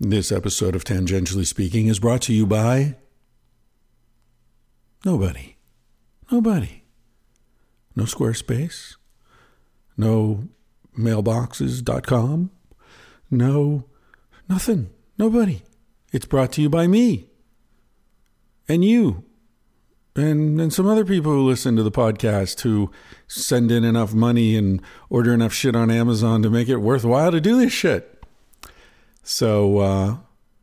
This episode of Tangentially Speaking is brought to you by nobody. Nobody. No Squarespace. No mailboxes.com. No, nothing. Nobody. It's brought to you by me and you and and some other people who listen to the podcast who send in enough money and order enough shit on Amazon to make it worthwhile to do this shit. So uh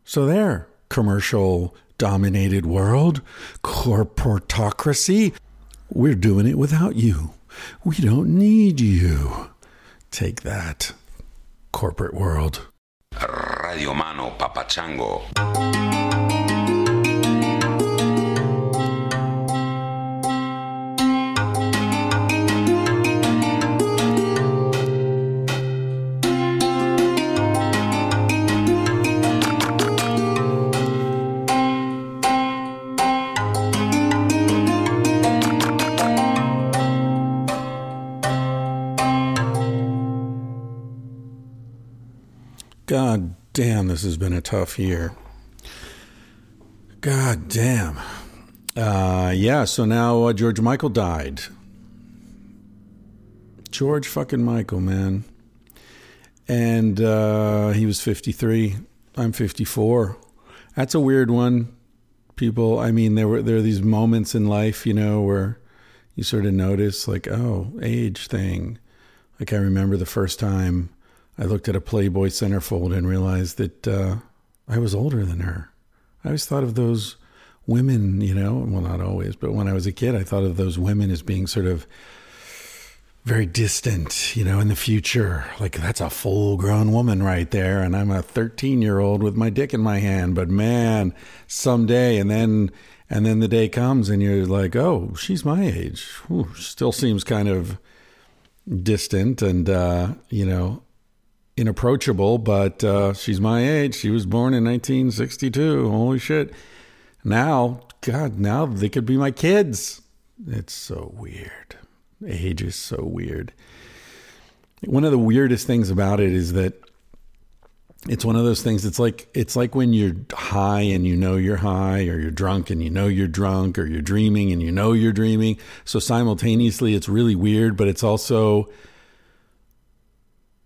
so there, commercial dominated world, corporatocracy. We're doing it without you. We don't need you. Take that, corporate world. Radio Mano Papachango. This has been a tough year. God damn. Uh, yeah, so now uh, George Michael died. George fucking Michael, man. And uh, he was 53. I'm 54. That's a weird one. People, I mean, there were there are these moments in life, you know, where you sort of notice, like, oh, age thing. Like I remember the first time I looked at a Playboy centerfold and realized that uh, I was older than her. I always thought of those women, you know, well, not always, but when I was a kid, I thought of those women as being sort of very distant, you know, in the future. Like, that's a full grown woman right there. And I'm a 13 year old with my dick in my hand. But man, someday, and then. And then the day comes and you're like, oh, she's my age. Whew, still seems kind of distant and, uh, you know, inapproachable, but uh, she's my age. She was born in 1962. Holy shit. Now, God, now they could be my kids. It's so weird. Age is so weird. One of the weirdest things about it is that it's one of those things it's like it's like when you're high and you know you're high or you're drunk and you know you're drunk or you're dreaming and you know you're dreaming so simultaneously it's really weird but it's also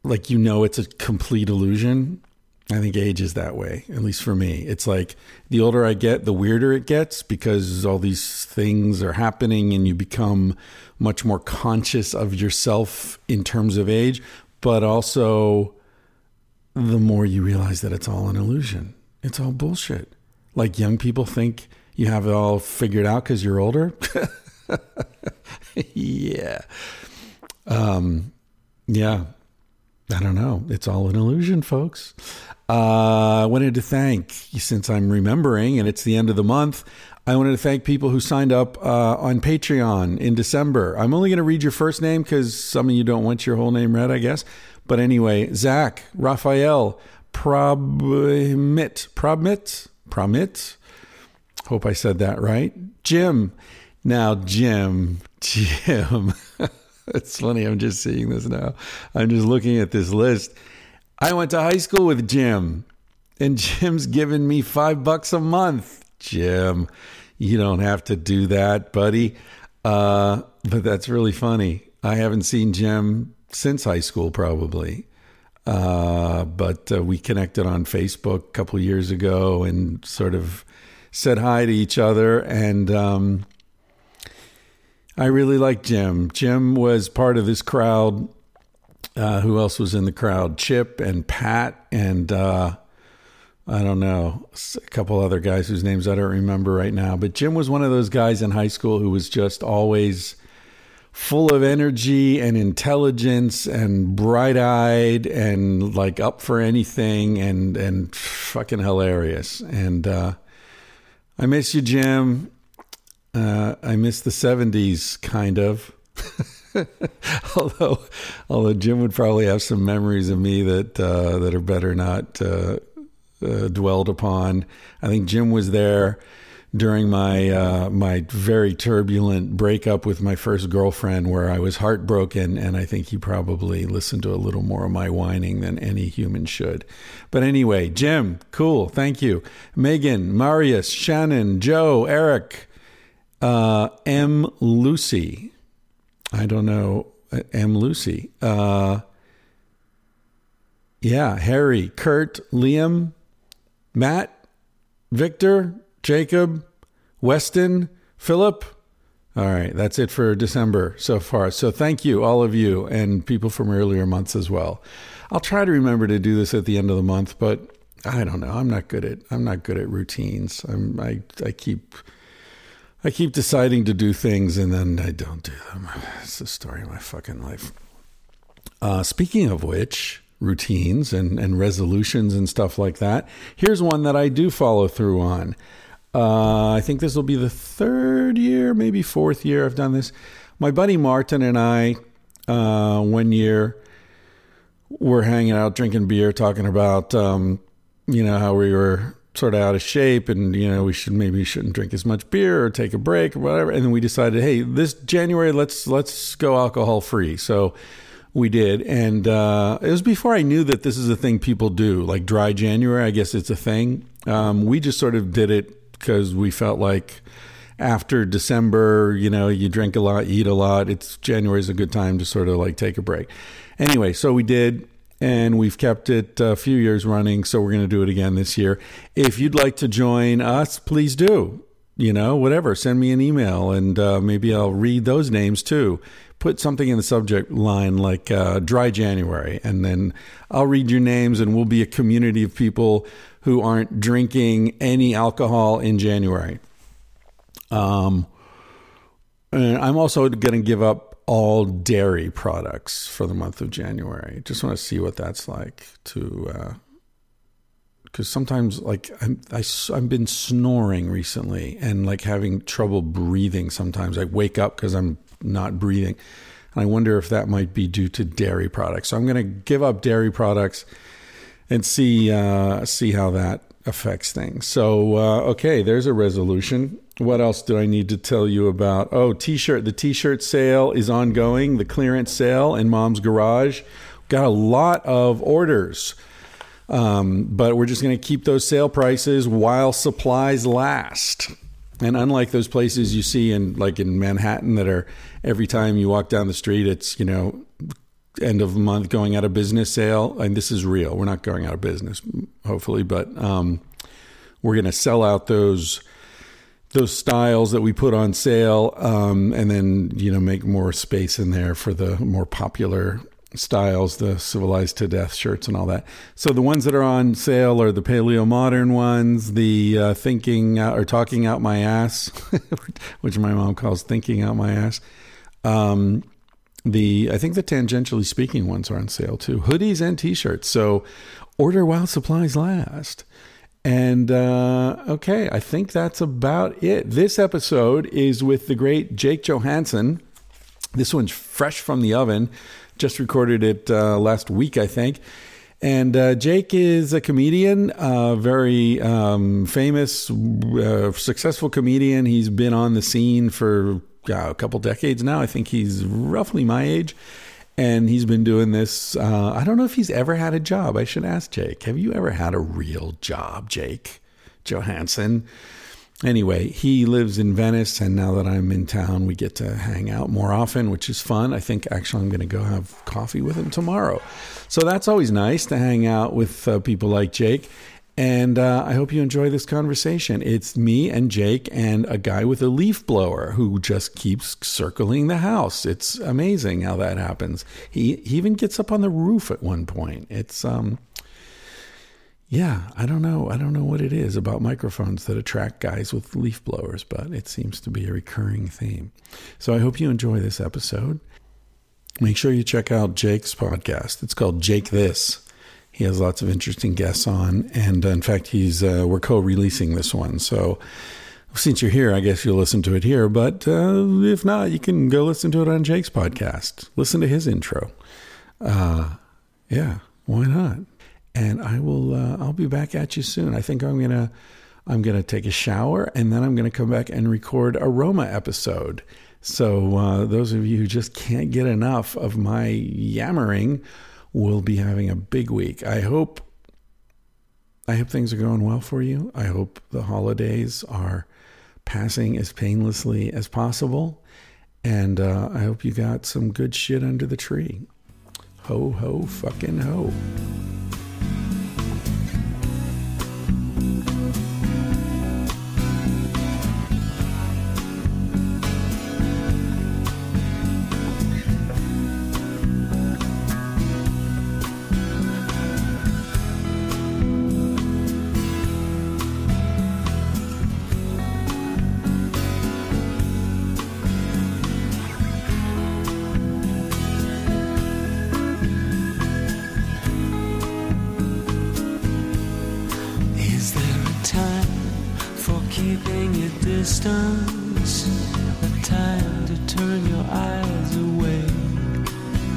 like you know it's a complete illusion. I think age is that way, at least for me. It's like the older I get, the weirder it gets because all these things are happening and you become much more conscious of yourself in terms of age, but also the more you realize that it's all an illusion. It's all bullshit. Like young people think you have it all figured out because you're older. yeah. Um, yeah. I don't know. It's all an illusion, folks. Uh, I wanted to thank, since I'm remembering and it's the end of the month, I wanted to thank people who signed up uh, on Patreon in December. I'm only going to read your first name because some of you don't want your whole name read, I guess. But anyway, Zach, Raphael, Probmit, Probmit, Probmit. Hope I said that right. Jim. Now, Jim, Jim. it's funny. I'm just seeing this now. I'm just looking at this list. I went to high school with Jim, and Jim's giving me five bucks a month. Jim, you don't have to do that, buddy. Uh, but that's really funny. I haven't seen Jim since high school, probably. Uh, but uh, we connected on Facebook a couple years ago and sort of said hi to each other. And um, I really like Jim. Jim was part of this crowd. Uh, who else was in the crowd? Chip and Pat and uh, I don't know a couple other guys whose names I don't remember right now. But Jim was one of those guys in high school who was just always full of energy and intelligence and bright eyed and like up for anything and and fucking hilarious. And uh, I miss you, Jim. Uh, I miss the '70s, kind of. although, although Jim would probably have some memories of me that uh, that are better not uh, uh, dwelled upon. I think Jim was there during my uh, my very turbulent breakup with my first girlfriend, where I was heartbroken, and I think he probably listened to a little more of my whining than any human should. But anyway, Jim, cool, thank you, Megan, Marius, Shannon, Joe, Eric, uh, M. Lucy. I don't know uh, M. Lucy. Uh, yeah, Harry, Kurt, Liam, Matt, Victor, Jacob, Weston, Philip. All right, that's it for December so far. So thank you, all of you, and people from earlier months as well. I'll try to remember to do this at the end of the month, but I don't know. I'm not good at I'm not good at routines. I'm I I keep I keep deciding to do things and then I don't do them. It's the story of my fucking life. Uh, speaking of which, routines and, and resolutions and stuff like that. Here's one that I do follow through on. Uh, I think this will be the third year, maybe fourth year I've done this. My buddy Martin and I, uh, one year, were hanging out, drinking beer, talking about, um, you know, how we were sort of out of shape and, you know, we should maybe shouldn't drink as much beer or take a break or whatever. And then we decided, hey, this January, let's let's go alcohol free. So we did, and uh, it was before I knew that this is a thing people do, like dry January. I guess it's a thing. Um, we just sort of did it because we felt like after December, you know, you drink a lot, eat a lot. It's January is a good time to sort of like take a break. Anyway, so we did, and we've kept it a few years running. So we're going to do it again this year. If you'd like to join us, please do. You know, whatever. Send me an email, and uh, maybe I'll read those names too put something in the subject line like uh, dry January, and then I'll read your names, and we'll be a community of people who aren't drinking any alcohol in January. Um, and I'm also going to give up all dairy products for the month of January. Just want to see what that's like to. because uh, sometimes like I'm, I, I've been snoring recently and like having trouble breathing sometimes i wake up because i'm not breathing. And I wonder if that might be due to dairy products. So I'm going to give up dairy products and see uh, see how that affects things. So uh, okay, there's a resolution. What else do I need to tell you about? Oh, t-shirt. The t-shirt sale is ongoing. The clearance sale in Mom's Garage got a lot of orders. Um, but we're just going to keep those sale prices while supplies last. And unlike those places you see in like in Manhattan that are every time you walk down the street, it's you know end of month going out of business sale, and this is real. We're not going out of business, hopefully, but um, we're going to sell out those those styles that we put on sale, um, and then you know make more space in there for the more popular styles, the civilized to death shirts and all that. So the ones that are on sale are the paleo modern ones, the uh, thinking or talking out my ass, which my mom calls thinking out my ass. Um, the I think the tangentially speaking ones are on sale too, hoodies and t-shirts. So order while supplies last. And uh, okay, I think that's about it. This episode is with the great Jake Johannsen. This one's fresh from the oven. Just recorded it uh, last week, I think. And uh, Jake is a comedian, uh, very um, famous, uh, successful comedian. He's been on the scene for a couple decades now. I think he's roughly my age. And he's been doing this. Uh, I don't know if he's ever had a job. I should ask Jake. Have you ever had a real job, Jake Johannsen? anyway, he lives in Venice, and now that I'm in town, we get to hang out more often, which is fun. I think actually I'm going to go have coffee with him tomorrow. So that's always nice to hang out with uh, people like Jake. And uh, I hope you enjoy this conversation. It's me and Jake and a guy with a leaf blower who just keeps circling the house. It's amazing how that happens. He, he even gets up on the roof at one point. It's um, yeah, I don't know. I don't know what it is about microphones that attract guys with leaf blowers, but it seems to be a recurring theme. So I hope you enjoy this episode. Make sure you check out Jake's podcast. It's called Jake This. He has lots of interesting guests on, and uh, in fact, he's uh, we're co-releasing this one. So since you're here, I guess you'll listen to it here. But uh, if not, you can go listen to it on Jake's podcast. Listen to his intro. Uh, yeah, why not? and I will. Uh, I'll be back at you soon. I think I'm gonna. I'm to take a shower and then I'm to come back and record a Roma episode. So, uh, those of you who just can't get enough of my yammering will be having a big week. I hope. I hope things are going well for you. I hope the holidays are passing as painlessly as possible. And uh, I hope you got some good shit under the tree. Ho, ho, fucking ho. Keeping your distance? A time to turn your eyes away?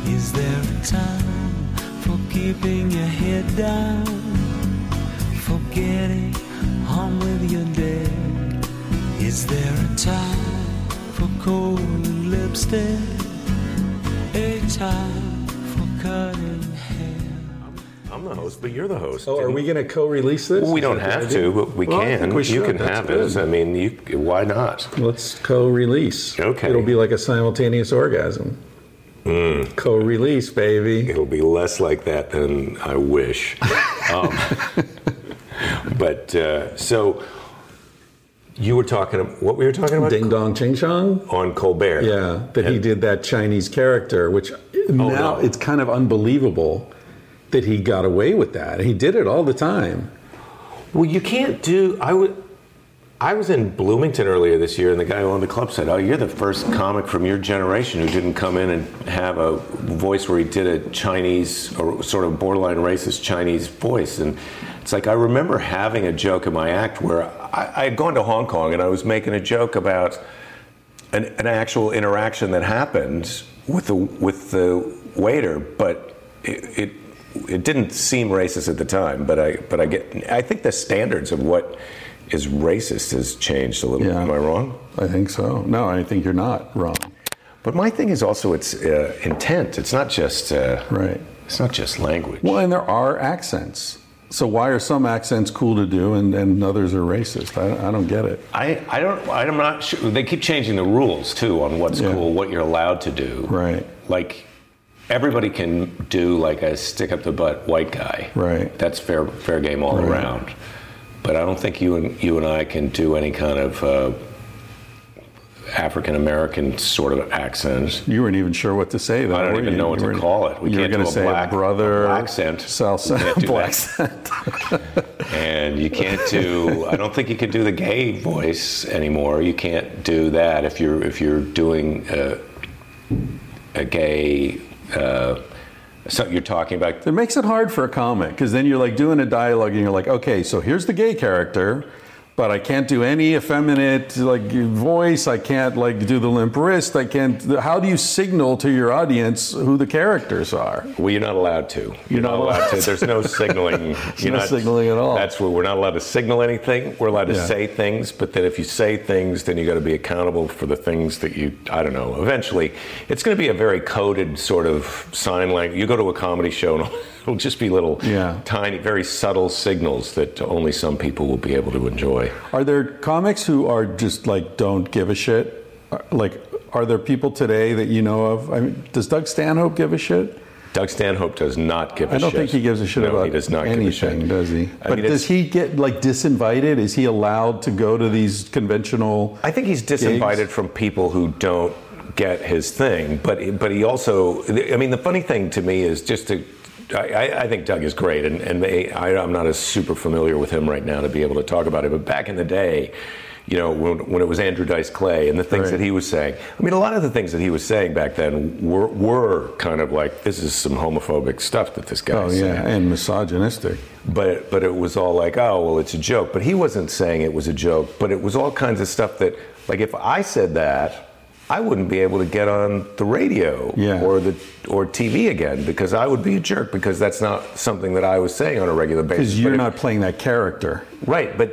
Is there a time for keeping your head down? For getting on with your day? Is there a time for cold lipstick? A time? I'm the host, but you're the host. Oh, are we going to co-release this? We Is don't that the have idea? to, but we Well, I can. think we you should. can That's have good. it. I mean, you, why not? Let's co-release. Okay. It'll be like a simultaneous orgasm. Hmm. Co-release, baby. It'll be less like that than I wish. um, but uh, so you were talking. About what we were talking about? Ding dong ching chong. on Colbert. Yeah, that he did that Chinese character, which now no. it's kind of unbelievable that he got away with that. He did it all the time. Well, you can't do. I would. I was in Bloomington earlier this year, and the guy who owned the club said, "Oh, you're the first comic from your generation who didn't come in and have a voice where he did a Chinese or sort of borderline racist Chinese voice." And it's like I remember having a joke in my act where I, I had gone to Hong Kong and I was making a joke about an, an actual interaction that happened with the with the waiter, but it, it it didn't seem racist at the time. But I but I get I think the standards of what is racist has changed a little. Yeah. Am I wrong? I think so. No, I think you're not wrong. But my thing is also its uh, intent. It's not just uh, Right. It's not just language. Well, and there are accents. So why are some accents cool to do and, and others are racist? I, I don't get it. I, I don't I'm not sure they keep changing the rules too on what's Yeah. cool, what you're allowed to do. Right. Like everybody can do like a stick up the butt white guy. Right. That's fair fair game all Right. around. But I don't think you and you and I can do any kind of uh, African American sort of accent. You weren't even sure what to say. Though, I don't even you? know what You to call it. We you were can't going do to say black- brother, accent. South We can't do black accent. And you can't do. I don't think you can do the gay voice anymore. You can't do that if you're if you're doing a, a gay. Uh, so you're talking about. It makes it hard for a comic because then you're like doing a dialogue and you're like, okay, so here's the gay character, but I can't do any effeminate like voice. I can't like do the limp wrist. I can't. How do you signal to your audience who the characters are? Well, you're not allowed to. You're, not allowed to. There's no signaling. you're no not, signaling at all. That's where we're not allowed to signal anything. We're allowed to Yeah. say things, but then if you say things, then you got to be accountable for the things that you. I don't know. Eventually, it's going to be a very coded sort of sign language. You go to a comedy show and it'll just be little, Yeah. tiny, very subtle signals that only some people will be able to enjoy. Are there comics who are just like don't give a shit? Like, are there people today that you know of? I mean, does Doug Stanhope give a shit? Doug Stanhope does not give a shit. I don't shit. think he gives a shit no, about he does not anything, give a shit. does he? I but mean, does he get like disinvited? Is he allowed to go to these conventional? I think he's disinvited from people who don't get his thing, but but he also. I mean, the funny thing to me is just to. I, I- think Doug is great, and, and they, I, I'm not as super familiar with him right now to be able to talk about it. But back in the day, you know, when, when it was Andrew Dice Clay and the things Right. that he was saying, I mean, a lot of the things that he was saying back then were, were kind of like, this is some homophobic stuff that this guy Oh is saying yeah, and misogynistic. but but it was all like, oh well, it's a joke. But he wasn't saying it was a joke. But it was all kinds of stuff that, like, if I said that, I wouldn't be able to get on the radio Yeah. or the or TV again because I would be a jerk because that's not something that I was saying on a regular basis. Because you're But not playing that character. right. But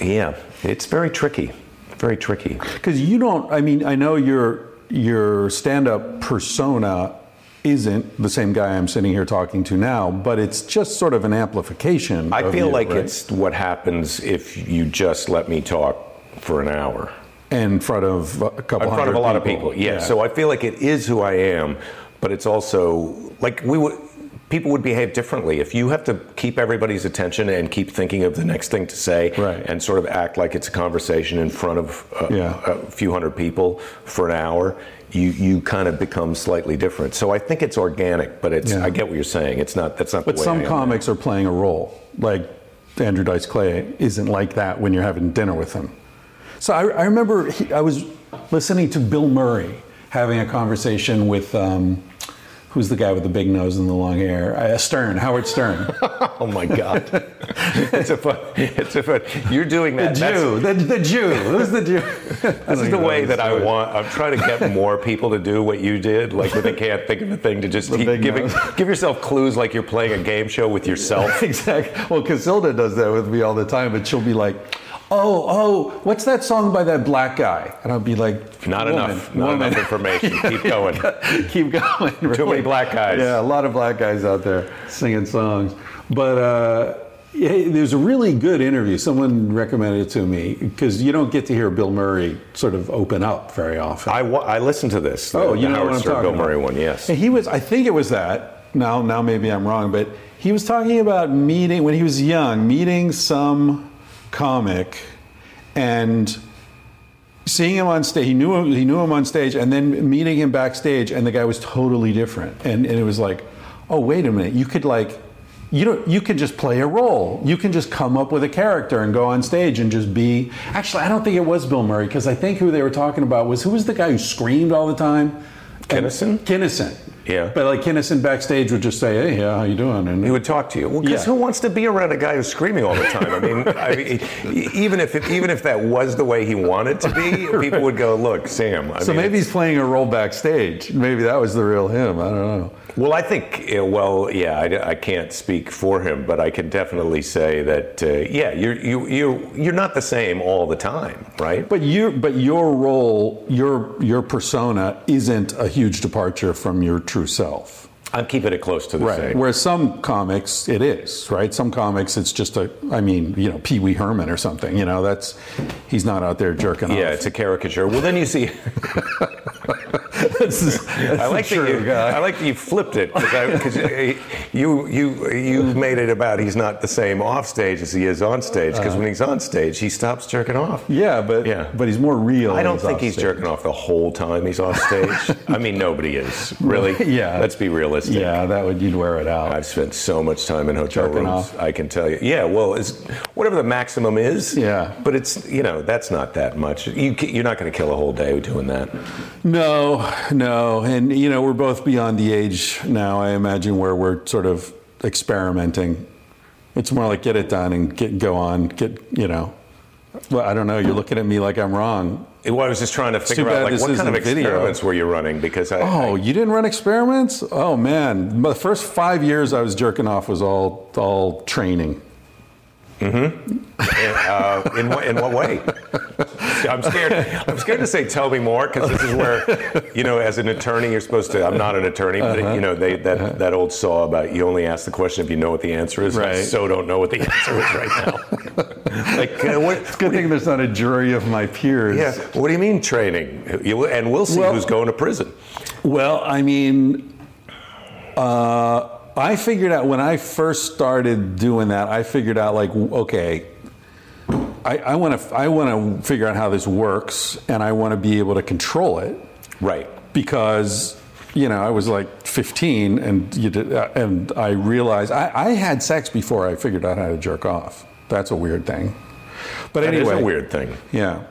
Yeah, it's very tricky. Very tricky. Because you don't. I mean, I know your your stand-up persona isn't the same guy I'm sitting here talking to now, but it's just sort of an amplification. I feel you, like right? it's what happens if you just let me talk for an hour. In front of a couple in front of a lot of people. Yeah. So I feel like it is who I am, but it's also like we would. People would behave differently if you have to keep everybody's attention and keep thinking of the next thing to say, Right. and sort of act like it's a conversation in front of a, Yeah. a few hundred people for an hour. You you kind of become slightly different. So I think it's organic, but it's Yeah. I get what you're saying. It's not that's not. But the way I some comics are playing a role. Like Andrew Dice Clay isn't like that when you're having dinner with him. So I, I remember he, I was listening to Bill Murray having a conversation with um, who's the guy with the big nose and the long hair? Uh, Stern, Howard Stern. Oh my God! it's a fun. It's a fun. You're doing that. The Jew, the, the Jew. Who's the Jew? This is the way that I want. I'm trying to get more people to do what you did, like when they can't think of a thing to just keep giving, nose. give yourself clues like you're playing a game show with yourself. exactly. Well, Casilda does that with me all the time, but she'll be like, "Oh, oh, what's that song by that black guy?" And I'll be like, Not "Woman, enough. Not woman." enough information. Keep going. Keep going. Too many black guys. Yeah, a lot of black guys out there singing songs. But uh, yeah, there's a really good interview. Someone recommended it to me because you don't get to hear Bill Murray sort of open up very often. I, wa- I listened to this. Oh, the, you the know Howard what I'm Stern talking Bill Murray about. one. Yes. And he was, I think it was that. Now, now maybe I'm wrong, but he was talking about meeting when he was young, meeting some comic, and seeing him on stage. He knew him. He knew him on stage, and then meeting him backstage, and the guy was totally different. And, and it was like, oh, wait a minute, you could like. You don't. You can just play a role. You can just come up with a character and go on stage and just be. Actually, I don't think it was Bill Murray because I think who they were talking about was who was the guy who screamed all the time. Kinison? Kinison. Yeah. But like Kinison backstage would just say, "Hey, yeah, how you doing?" And He would talk to you. Well, because Yeah. who wants to be around a guy who's screaming all the time? I mean, I mean even if it, even if that was the way he wanted to be, people would go, "Look, Sam." I so mean, maybe he's playing a role backstage. Maybe that was the real him. I don't know. Well, I think, well, yeah, I, I can't speak for him, but I can definitely say that, uh, yeah, you're, you, you, you're not the same all the time, right? But you, but your role, your your persona isn't a huge departure from your true self. I'm keeping it close to the same. Whereas some comics, it is right. Some comics, it's just a. I mean, you know, Pee Wee Herman or something. You know, that's he's not out there jerking off. yeah, it's a caricature. Well, then you see, This is- I like that you, guy. I like that you flipped it because uh, you, you, you made it about he's not the same off stage as he is on stage. Because when uh-huh. he's on stage, he stops jerking off. yeah, but Yeah. but he's more real. I don't think off he's stage. jerking off the whole time he's off stage. I mean, nobody is really. Yeah. let's be realistic. Yeah, that would you'd wear it out. I've spent so much time in hotel Jerking rooms. off. I can tell you. Yeah, well, it's whatever the maximum is. Yeah. but it's you know that's not that much. You you're not going to kill a whole day doing that. No, no, and you know we're both beyond the age now. I imagine where we're sort of experimenting. It's more like get it done and get go on. Get you know. Well, I don't know. You're looking at me like I'm wrong. Well, I was just trying to figure out like what kind of video. experiments were you running because I. Oh, I- you didn't run experiments? Oh man, the first five years I was jerking off was all all training. Uh, in what in what way? I'm scared. I'm scared to say tell me more because this is where you know, as an attorney, you're supposed to. I'm not an attorney, but Uh-huh. you know, they that that old saw about you only ask the question if you know what the answer is. I Right. so don't know what the answer is right now. like uh, what? Good thing there's not a jury of my peers. Yeah. What do you mean training? And we'll see Well- who's going to prison. Well, I mean, uh, I figured out when I first started doing that. I figured out like, okay, I want to I want to figure out how this works, and I want to be able to control it Right. because you know I was like 15, and you did, uh, and I realized I, I had sex before I figured out how to jerk off. That's a weird thing. But That anyway, a weird thing. yeah,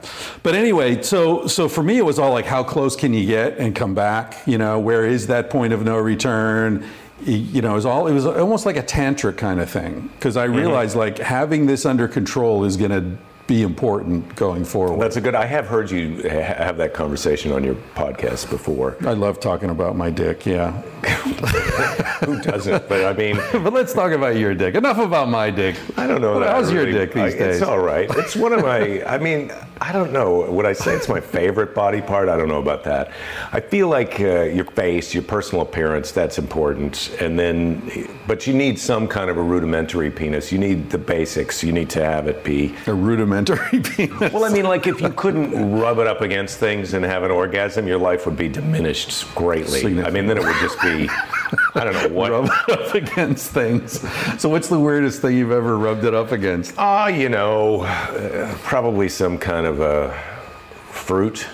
but anyway, so so for me, it was all like, how close can you get and come back? You know, where is that point of no return? You know, it was all it was almost like a tantric kind of thing because I mm-hmm. realized like having this under control is going to be important going forward. That's a good. I have heard you ha- have that conversation on your podcast before. I love talking about my dick. Yeah, Who doesn't? But I mean, but let's talk about your dick. Enough about my dick. I don't know. I how's your dick these I- days? It's all right. It's one of my. I mean, I don't know. Would I say it's my favorite body part? I don't know about that. I feel like uh, your face, your personal appearance, that's important. And then, but you need some kind of a rudimentary penis. You need the basics. You need to have it be. A rudimentary penis. Well, I mean, like if you couldn't rub it up against things and have an orgasm, your life would be diminished greatly. I mean, then it would just be. I don't know what. Rub it up against things. So, what's the weirdest thing you've ever rubbed it up against? Ah, you know, uh, probably some kind of a uh, fruit.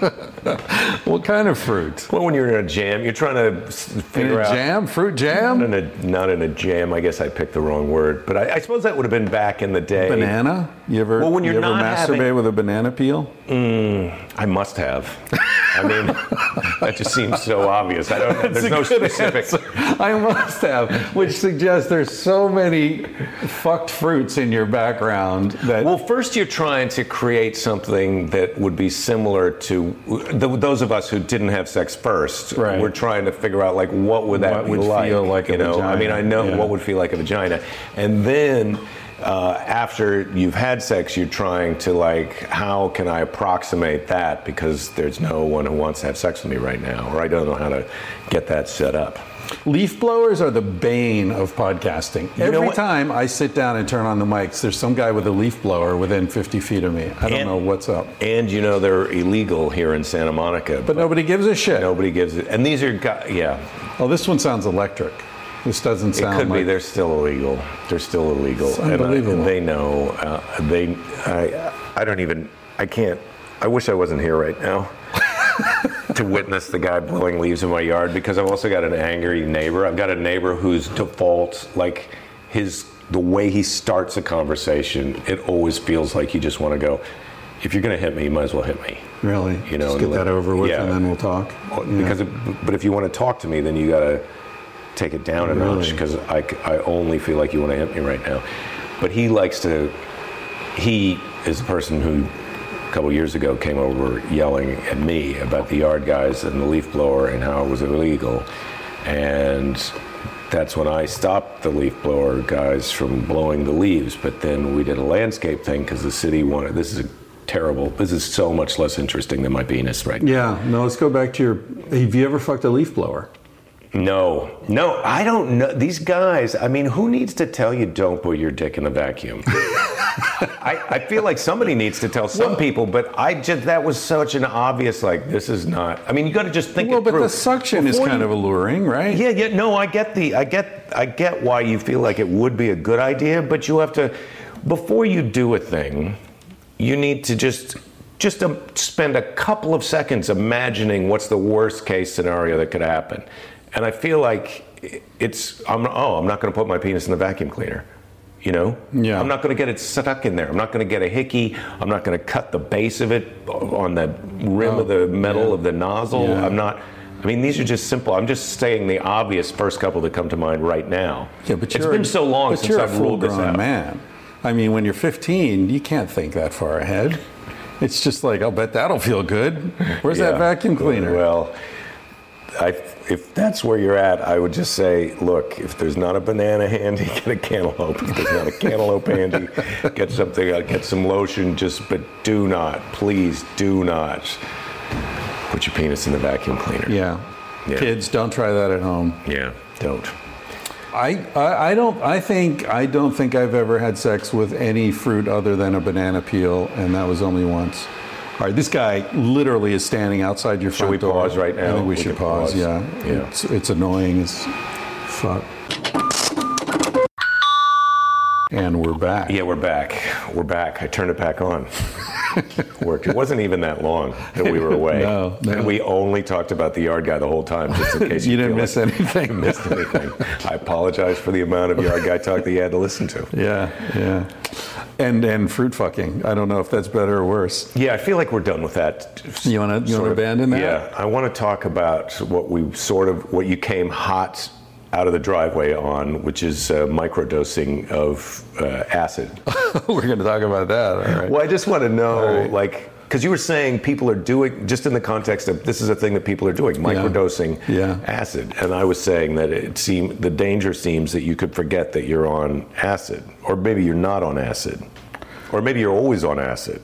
What kind of fruit? Well, when you're in a jam, you're trying to s- In figure a out. jam? Fruit Not jam? in, a, not in a jam. I guess I picked the wrong word, but I, I suppose that would have been back in the day. Banana? You ever, Well, when you you're ever not masturbate having- with a banana peel? Mm, I must have. I mean, that just seems so obvious. I don't. There's no good specific. answer. I must have, which suggests there's so many fucked fruits in your background that Well, first you're trying to create something that would be similar to the, those of us who didn't have sex first. Right. We're trying to figure out like what would that What would like? feel like a you know, I mean, I know yeah. what would feel like a vagina, and then. Uh, after you've had sex, you're trying to like, how can I approximate that? Because there's no one who wants to have sex with me right now, or I don't know how to get that set up. Leaf blowers are the bane of podcasting. know Every time I sit down and turn on the mics, there's some guy with a leaf blower within 50 feet of me. I don't And- know what's up. And you know they're illegal here in Santa Monica, But nobody gives a shit. nobody gives it. And these are, yeah, Oh, this one sounds electric. This doesn't sound. It could like be. They're still illegal. They're still illegal. And I- unbelievable. they know. Uh, they. I. I don't even. I can't. I wish I wasn't here right now to witness the guy blowing leaves in my yard because I've also got an angry neighbor. I've got a neighbor whose default, like his, the way he starts a conversation, it always feels like you just want to go. If you're going to hit me, you might as well hit me. really. You know, Just get that over with, yeah. and then we'll talk. Well, Yeah. Because, it, but if you want to talk to me, then you got to take it down a notch because I, I only feel like you want to hit me right now. But he likes to. He is the person who a couple years ago came over yelling at me about the yard guys and the leaf blower and how it was illegal, and that's when I stopped the leaf blower guys from blowing the leaves. But then we did a landscape thing because the city wanted. This is a terrible. This is so much less interesting than my penis right now. Yeah, no, let's go back to your. Have you ever fucked a leaf blower? No, no, I don't know. These guys, I mean, who needs to tell you don't put your dick in the vacuum? I, I feel like somebody needs to tell some people, but I just, that was such an obvious, like, this is not, I mean, you got to just think Well, it but through. the suction is kind you- of alluring, right? yeah, yeah, no, I get the, I get, I get why you feel like it would be a good idea, but you have to, before you do a thing, you need to just, just um, spend a couple of seconds imagining what's the worst case scenario that could happen, and I feel like it's, I'm, oh, I'm not going to put my penis in the vacuum cleaner. You know, Yeah. I'm not going to get it stuck in there. I'm not going to get a hickey. I'm not going to cut the base of it on the rim of oh, the metal yeah. of the nozzle. Yeah. I'm not. I mean, these are just simple. I'm just saying the obvious first couple that come to mind right now. Yeah, but it's been a- so long since I've ruled this out. man. I mean, when you're 15, you can't think that far ahead. It's just like, I'll bet that'll feel good. Where's Yeah. that vacuum cleaner? Well, I, if that's where you're at, I would just say, look, if there's not a banana handy, get a cantaloupe. If there's not a cantaloupe handy, get something, uh, get some lotion. Just, but do not, please, do not put your penis in the vacuum cleaner. yeah. Yeah. Kids, don't try that at home. Yeah, don't. I, I, I don't. I think I don't think I've ever had sex with any fruit other than a banana peel, and that was only once. All right, this guy literally is standing outside your front door. Should we pause right now? I think we, We should pause. pause. Yeah, Yeah. It's, it's annoying as fuck. And we're back. Yeah, we're back. We're back. I turned it back on. Worked. It wasn't even that long that we were away. No, no. And we only talked about the yard guy the whole time, just in case You you, didn't miss like anything. you missed anything. I apologize for the amount of yard guy talk that you had to listen to. Yeah, yeah. And and fruit fucking. I don't know if that's better or worse. Yeah, I feel like we're done with that. You wanna- you wanna abandon that? Yeah, I want to talk about what we sort of what you came hot out of the driveway on, which is uh, microdosing of uh, acid. We're going to talk about that. All right. Well, I just want to know, right. like, because you were saying people are doing, just in the context of this is a thing that people are doing, microdosing Yeah. acid. And I was saying that it seemed, the danger seems that you could forget that you're on acid, or maybe you're not on acid, or maybe you're always on acid.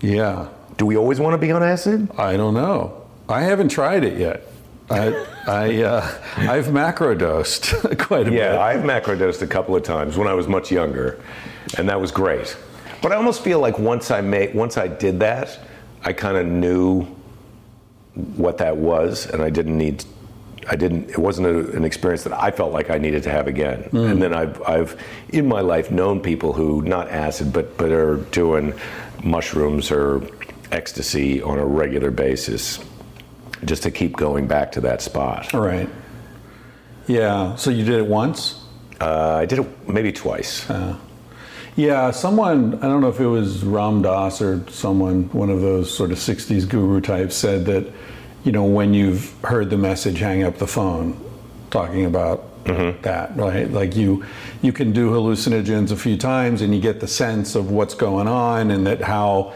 Yeah. Do we always want to be on acid? I don't know. I haven't tried it yet. I, I, uh, I've macrodosed quite a bit. Yeah, I've macrodosed a couple of times when I was much younger, and that was great. But I almost feel like once I made, once I did that, I kind of knew what that was, and I didn't need. I didn't. It wasn't a, an experience that I felt like I needed to have again. And then I've, I've, in my life, known people who not acid, but but are doing mushrooms or ecstasy on a regular basis, just to keep going back to that spot. All right. Yeah. So you did it once? Uh, I did it maybe twice. Yeah, someone, I don't know if it was Ram Dass or someone, one of those sort of 60s guru types, said that, you know, when you've heard the message, hang up the phone, talking about mm-hmm. that, right? Like you, you can do hallucinogens a few times and you get the sense of what's going on and that how,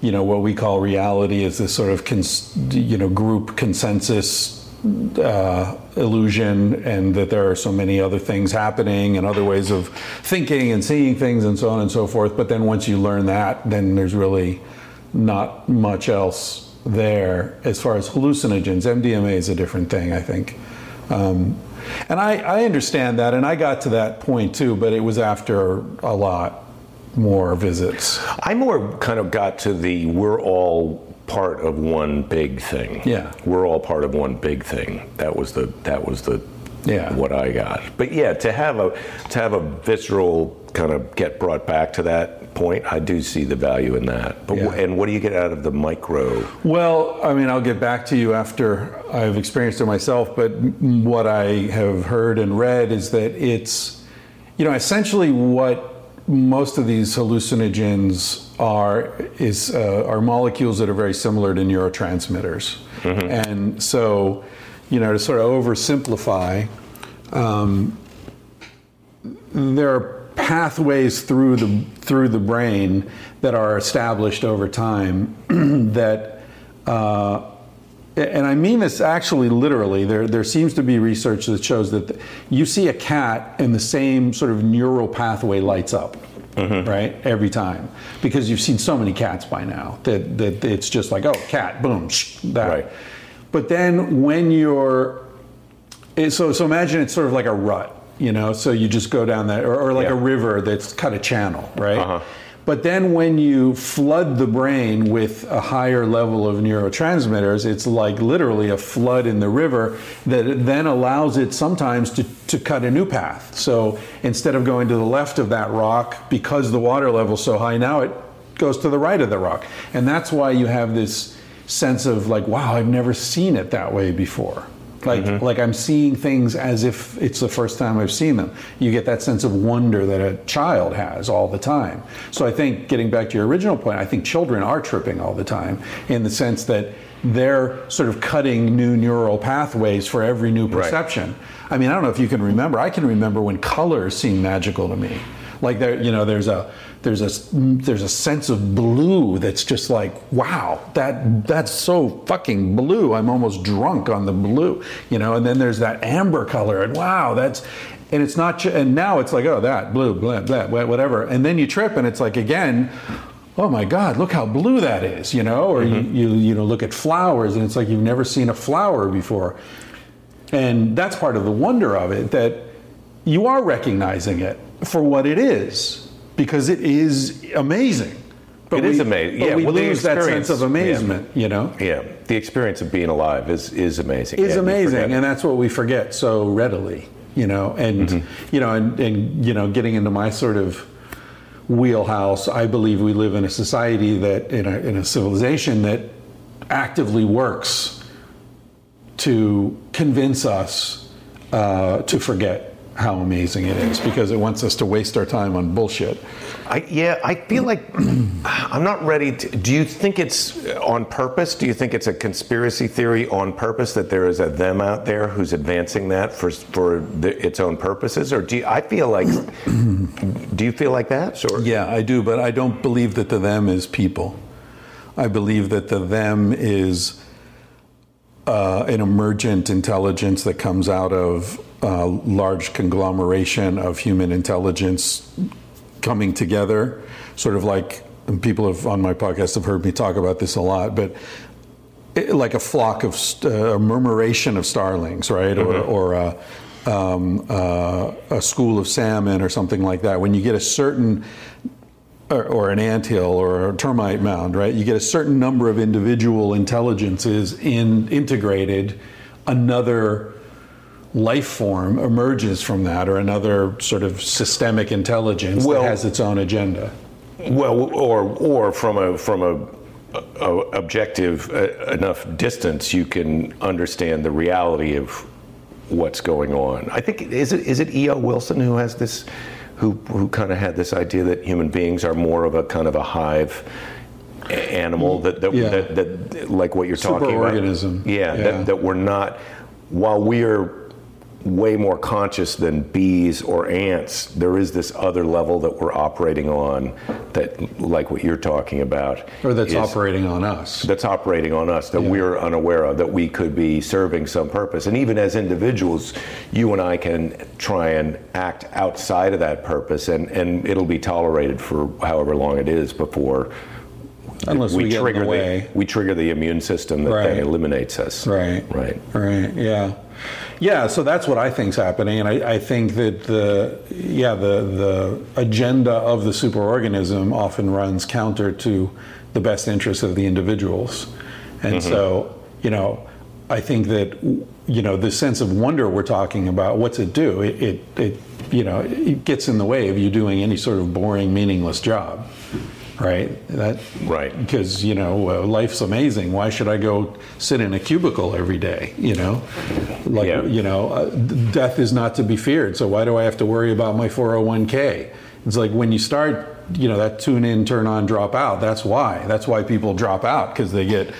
you know, what we call reality is this sort of, cons- you know, group consensus uh, illusion and that there are so many other things happening and other ways of thinking and seeing things and so on and so forth. But then once you learn that, then there's really not much else there as far as hallucinogens. MDMA is a different thing, I think. Um, and I, I understand that, and I got to that point too, but it was after a lot more visits. I more kind of got to the we're all part of one big thing. Yeah. We're all part of one big thing. That was the that was the Yeah. what I got. But yeah, to have a to have a visceral kind of get brought back to that point, I do see the value in that. But Yeah. wh- and what do you get out of the micro? Well, I mean, I'll get back to you after I've experienced it myself, but what I have heard and read is that it's, you know, essentially what most of these hallucinogens are is uh, are molecules that are very similar to neurotransmitters, and so, you know, to sort of oversimplify, um, there are pathways through the through the brain that are established over time that uh, and I mean this actually literally there there seems to be research that shows that the, you see a cat and the same sort of neural pathway lights up right every time because you've seen so many cats by now that, that it's just like oh cat boom sh- that Right. but then when you're so so imagine it's sort of like a rut, you know. So you just go down that, or, or like Yeah. a river that's cut a channel, right? Uh-huh. But then when you flood the brain with a higher level of neurotransmitters, it's like literally a flood in the river that then allows it sometimes to, to cut a new path. So instead of going to the left of that rock, because the water level's so high now, it goes to the right of the rock. And that's why you have this sense of like, wow, I've never seen it that way before. Like, mm-hmm. like I'm seeing things as if it's the first time I've seen them. You get that sense of wonder that a child has all the time. So I think, getting back to your original point, I think children are tripping all the time in the sense that they're sort of cutting new neural pathways for every new perception. I mean, I don't know if you can remember. I can remember when colors seemed magical to me. Like there, you know, there's a there's a there's a sense of blue that's just like wow that that's so fucking blue. I'm almost drunk on the blue, you know. And then there's that amber color, and wow, that's and it's not. And now it's like oh that blue, blah blah whatever. And then you trip, and it's like again. Oh my God! Look how blue that is, you know. Or mm-hmm. you, you you know look at flowers, and it's like you've never seen a flower before. And that's part of the wonder of it that you are recognizing it for what it is because it is amazing. It is amazing. But Yeah, we well, lose that sense of amazement, you know? Yeah, the experience of being alive is is amazing. Is Yeah, amazing, and that's what we forget so readily, you know. And Mm-hmm. you know, and, and you know, getting into my sort of wheelhouse, I believe we live in a society that in a, in a civilization that actively works to convince us uh, to forget how amazing it is because it wants us to waste our time on bullshit. I, yeah, I feel like I'm not ready to. Do you think it's on purpose? Do you think it's a conspiracy theory on purpose that there is a them out there who's advancing that for for the, its own purposes, or do you, I feel like? do you feel like that? Or Yeah, I do, but I don't believe that the them is people. I believe that the them is uh, an emergent intelligence that comes out of a large conglomeration of human intelligence coming together, sort of like people have on my podcast have heard me talk about this a lot, but it- like a flock of st- uh, a murmuration of starlings, right, or or a, um, uh, a school of salmon or something like that. When you get a certain or, or an anthill or a termite mound, right? You get a certain number of individual intelligences in integrated. Another life form emerges from that, or another sort of systemic intelligence Well- that has its own agenda. Well, or or from a from a, objective uh, enough distance, you can understand the reality of what's going on. I think is it is it E.O. Wilson who has this, who who kind of had this idea that human beings are more of a kind of a hive animal that that, Yeah. that, that like what you're talking about. Yeah, Yeah. That, that we're not while we are way more conscious than bees or ants there is this other level that we're operating on that like what you're talking about Or that's is- operating on us. that's operating on us that Yeah. we're unaware of that we could be serving some purpose and even as individuals you and I can try and act outside of that purpose and and it'll be tolerated for however long it is before Unless we, in trigger the way. we trigger the immune system that then Right. eliminates us Right. right Right. Yeah. Yeah. So that's what I think's happening, and I, I think that the yeah the the agenda of the superorganism often runs counter to the best interests of the individuals, and mm-hmm. so you know I think that you know the sense of wonder we're talking about. What's it do? It it, it you know it gets in the way of you doing any sort of boring, meaningless job. Right. That Right. because you know uh, life's amazing. Why should I go sit in a cubicle every day? You know, like Yeah. you know, uh, death is not to be feared. So why do I have to worry about my 401k? It's like when you start, you know, that tune in, turn on, drop out. That's why. That's why people drop out because they get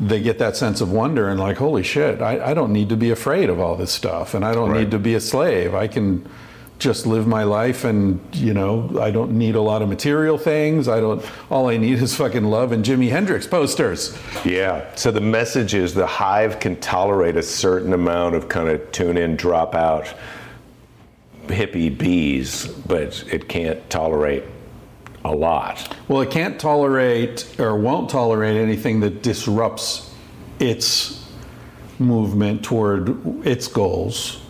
they get that sense of wonder and like, holy shit, I, I don't need to be afraid of all this stuff, and I don't Right. need to be a slave. I can just live my life and you know i don't need a lot of material things i don't all i need is fucking love and jimi hendrix posters Yeah. So the message is the hive can tolerate a certain amount of kind of tune in, drop out hippie bees, but it can't tolerate a lot. well it can't tolerate or won't tolerate anything that disrupts its movement toward its goals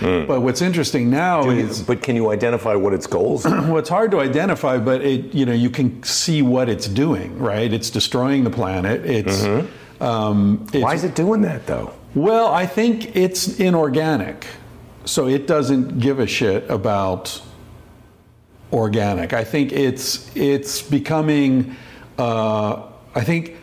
but what's interesting now is But can you identify what its goals are? well, it's hard to identify, but it you know you can see what it's doing, right? It's destroying the planet. It's, um, it's Why is it doing that though? Well, I think it's inorganic. So it doesn't give a shit about organic. I think it's it's becoming uh, I think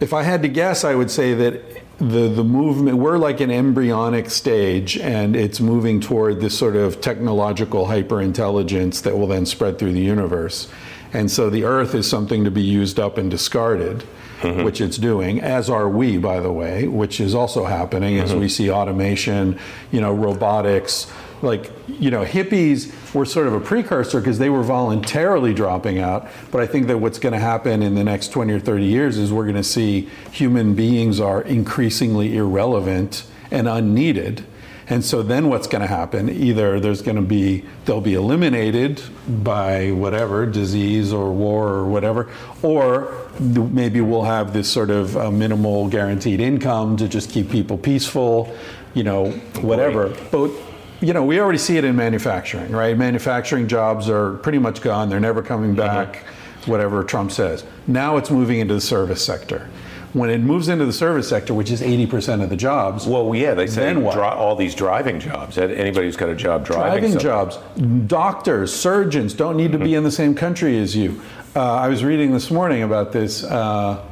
if I had to guess I would say that the the movement we're like an embryonic stage and it's moving toward this sort of technological hyperintelligence that will then spread through the universe. And so the earth is something to be used up and discarded mm-hmm. which it's doing, as are we, by the way, which is also happening as mm-hmm. we see automation, you know, robotics. Like, you know, hippies were sort of a precursor because they were voluntarily dropping out. But I think that what's going to happen in the next 20 or 30 years is we're going to see human beings are increasingly irrelevant and unneeded. And so then what's going to happen? Either there's going to be, they'll be eliminated by whatever, disease or war or whatever, or maybe we'll have this sort of uh, minimal guaranteed income to just keep people peaceful, you know, whatever. But, you know, we already see it in manufacturing, right? Manufacturing jobs are pretty much gone, they're never coming back, whatever Trump says. Now it's moving into the service sector. When it moves into the service sector, which is 80% of the jobs, Well, yeah, they say dri- all these driving jobs. Anybody who's got a job driving, driving jobs. Doctors, surgeons don't need to be in the same country as you. Uh, I was reading this morning about this. Uh,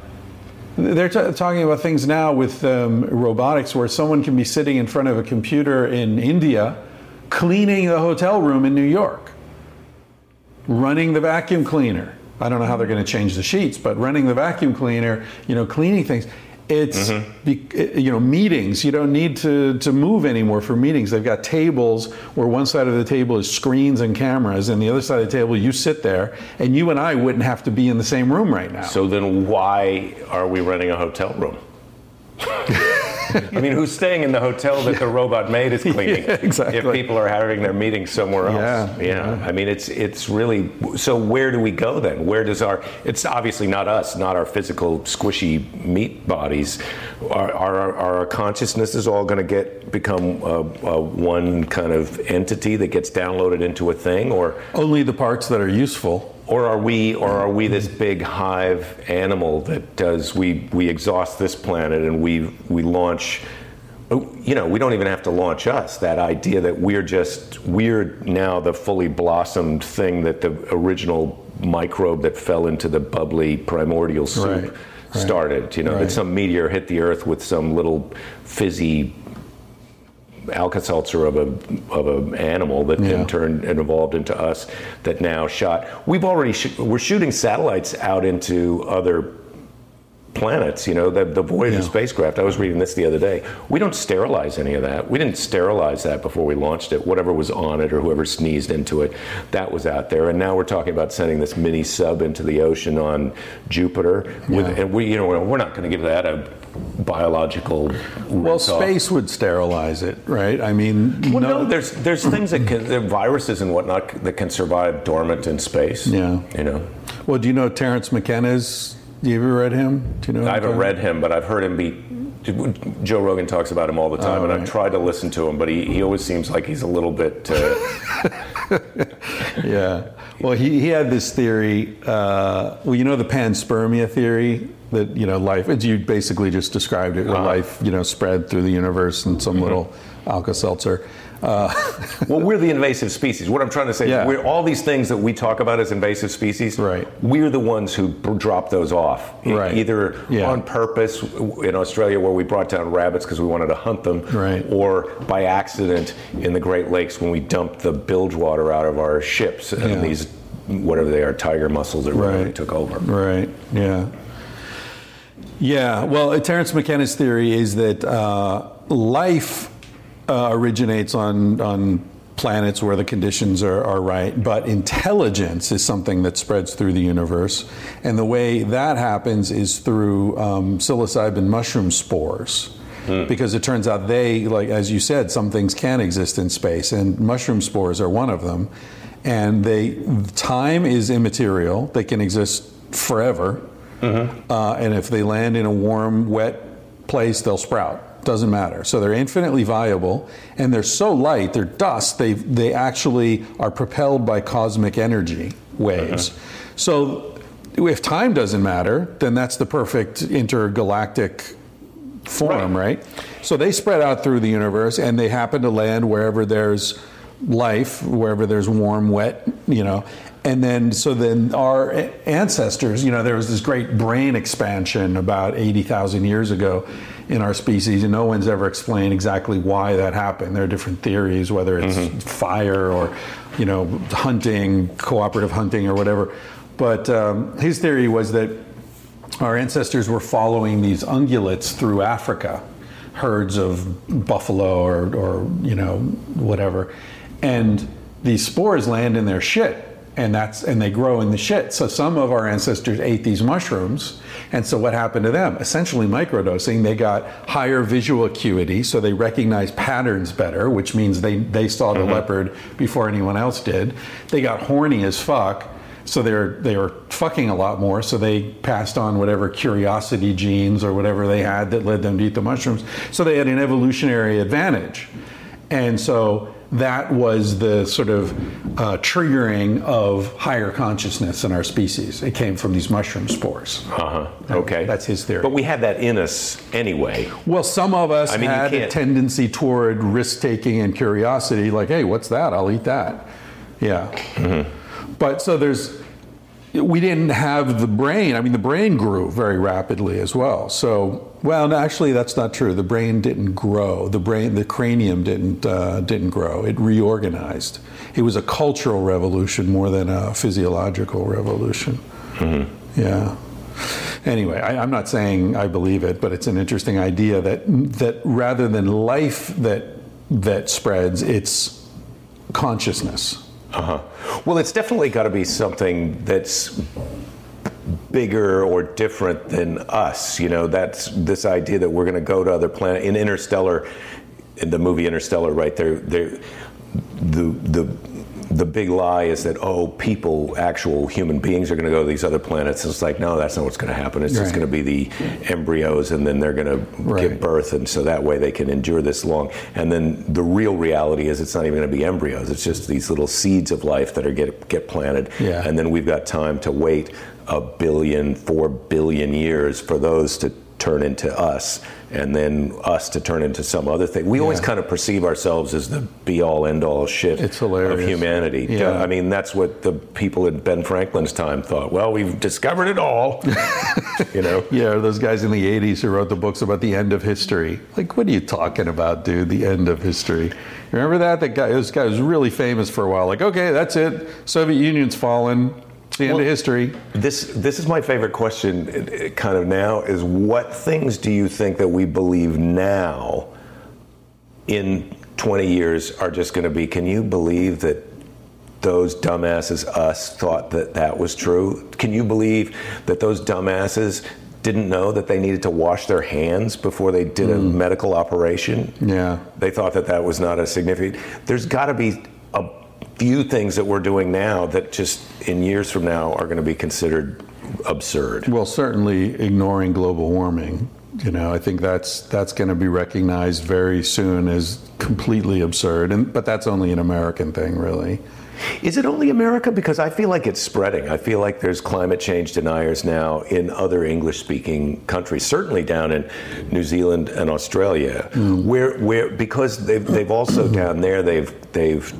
they're t- talking about things now with um, robotics where someone can be sitting in front of a computer in India cleaning the hotel room in New York, running the vacuum cleaner. I don't know how they're going to change the sheets, but running the vacuum cleaner, you know, cleaning things. It's mm-hmm. be, eh, you know meetings. You don't need to to move anymore for meetings. They've got tables where one side of the table is screens and cameras, and the other side of the table you sit there, and you and I wouldn't have to be in the same room right now. So then why are we renting a hotel room? I mean, who's staying in the hotel that the robot maid is cleaning? Yeah, exactly. If people are having their meetings somewhere else. Yeah, yeah. I mean, it's it's really. So where do we go then? Where does our? It's obviously not us, not our physical squishy meat bodies. Are are, are our consciousnesses all going to get become uh, uh, one kind of entity that gets downloaded into a thing, or Only the parts that are useful. Or are we or are we this big hive animal that does we we exhaust this planet and we we launch oh, you know we don't even have to launch us that idea that we're just we're now the fully blossomed thing that the original microbe that fell into the bubbly primordial soup Right, right. started you know that some meteor hit the earth with some little fizzy Alka-Seltzer of a of an animal that Yeah. then turned and evolved into us that now shot. We've already sh- we're shooting satellites out into other planets. You know, the, the Voyager Yeah. spacecraft. I was reading this the other day. We don't sterilize any of that. We didn't sterilize that before we launched it. Whatever was on it or whoever sneezed into it, that was out there. And now we're talking about sending this mini sub into the ocean on Jupiter. With, Yeah. and we, you know, we're not going to give that a biological. Well, space would sterilize it, right? I mean, Well, no, no, there's there's things that can, viruses and whatnot that can survive dormant in space. Yeah. you know, Well, do you know Terence McKenna's? Do you ever read him? Do you know? I haven't read him, but I've heard him be. Joe Rogan talks about him all the time, Oh, and right. I've tried to listen to him, but he, he always seems like he's a little bit. Uh, Yeah. Well, he, he had this theory. Uh, well, you know the panspermia theory that you know life. It's, you basically just described it. Where Uh-huh. life you know spread through the universe in Mm-hmm. some little Alka-Seltzer. Uh, well, we're the invasive species. What I'm trying to say Yeah. is, we're all these things that we talk about as invasive species. Right. We're the ones who drop those off, Right. either Yeah. on purpose in Australia, where we brought down rabbits because we wanted to hunt them, Right. or by accident in the Great Lakes when we dumped the bilge water out of our ships and Yeah. these whatever they are tiger mussels that really Right. took over. Right. Yeah. Yeah. Well, Terence McKenna's theory is that uh, life uh, originates on on planets where the conditions are, are right, but intelligence is something that spreads through the universe, and the way that happens is through um, psilocybin mushroom spores. Because it turns out they, like as you said, some things can exist in space, and mushroom spores are one of them. And they, time is immaterial; they can exist forever. Uh, and if they land in a warm, wet place, they'll sprout. Doesn't matter. So they're infinitely viable, and they're so light, they're dust. They they actually are propelled by cosmic energy waves. So if time doesn't matter, then that's the perfect intergalactic form, right. So they spread out through the universe, and they happen to land wherever there's life, wherever there's warm, wet, you know. And then, so then our ancestors, you know, there was this great brain expansion about 80,000 years ago in our species, and no one's ever explained exactly why that happened. There are different theories, whether it's fire or, you know, hunting, cooperative hunting, or whatever. But um, his theory was that our ancestors were following these ungulates through Africa, herds of buffalo or, or you know whatever, and these spores land in their shit, and that's and they grow in the shit. So some of our ancestors ate these mushrooms, and so what happened to them? Essentially microdosing. They got higher visual acuity, so they recognized patterns better, which means they they saw the mm-hmm. leopard before anyone else did. They got horny as fuck. So they're they were fucking a lot more. So they passed on whatever curiosity genes or whatever they had that led them to eat the mushrooms. So they had an evolutionary advantage, and so that was the sort of uh, triggering of higher consciousness in our species. It came from these mushroom spores. Uh huh. Okay. That's his theory. But we had that in us anyway. Well, some of us I mean, had a tendency toward risk taking and curiosity, like, hey, what's that? I'll eat that. Yeah. Mm-hmm. But so there's, we didn't have the brain. I mean, the brain grew very rapidly as well. So, well, no, actually, that's not true. The brain didn't grow. The brain, the cranium didn't uh, didn't grow. It reorganized. It was a cultural revolution more than a physiological revolution. Yeah. Anyway, I, I'm not saying I believe it, but it's an interesting idea that that rather than life that that spreads, it's consciousness. Uh-huh. Well, it's definitely got to be something that's bigger or different than us. You know, that's this idea that we're going to go to other planet in Interstellar, in the movie Interstellar, right there. There, the the the big lie is that oh, people, actual human beings, are going to go to these other planets. It's like no, that's not what's going to happen. It's just going to be the embryos, and then they're going to Right. give birth, and so that way they can endure this long. And then the real reality is it's not even going to be embryos. It's just these little seeds of life that are get get planted. Yeah. And then we've got time to wait a billion, four billion years for those to turn into us, and then us to turn into some other thing. We always kind of perceive ourselves as the be all end all shit It's of humanity. Yeah. I mean, that's what the people in Ben Franklin's time thought. Well, we've discovered it all. you know. Yeah, those guys in the 80s who wrote the books about the end of history. Like, what are you talking about, dude? The end of history. Remember that? That guy, this guy was really famous for a while. Like, okay, that's it. Soviet Union's fallen. It's the end of history. This this is my favorite question, uh, uh, kind of now. Is what things do you think that we believe now, in 20 years, are just going to be? Can you believe that those dumbasses, us, thought that that was true? Can you believe that those dumbasses didn't know that they needed to wash their hands before they did a medical operation? Yeah. They thought that that was not a significant. There's got to be few things that we're doing now that just in years from now are going to be considered absurd. Well, certainly ignoring global warming. You know, I think that's that's going to be recognized very soon as completely absurd. And but that's only an American thing, really. Is it only America? Because I feel like it's spreading. I feel like there's climate change deniers now in other English speaking countries, certainly down in New Zealand and Australia, mm. where, where because they've, they've also mm. down there, they've, they've,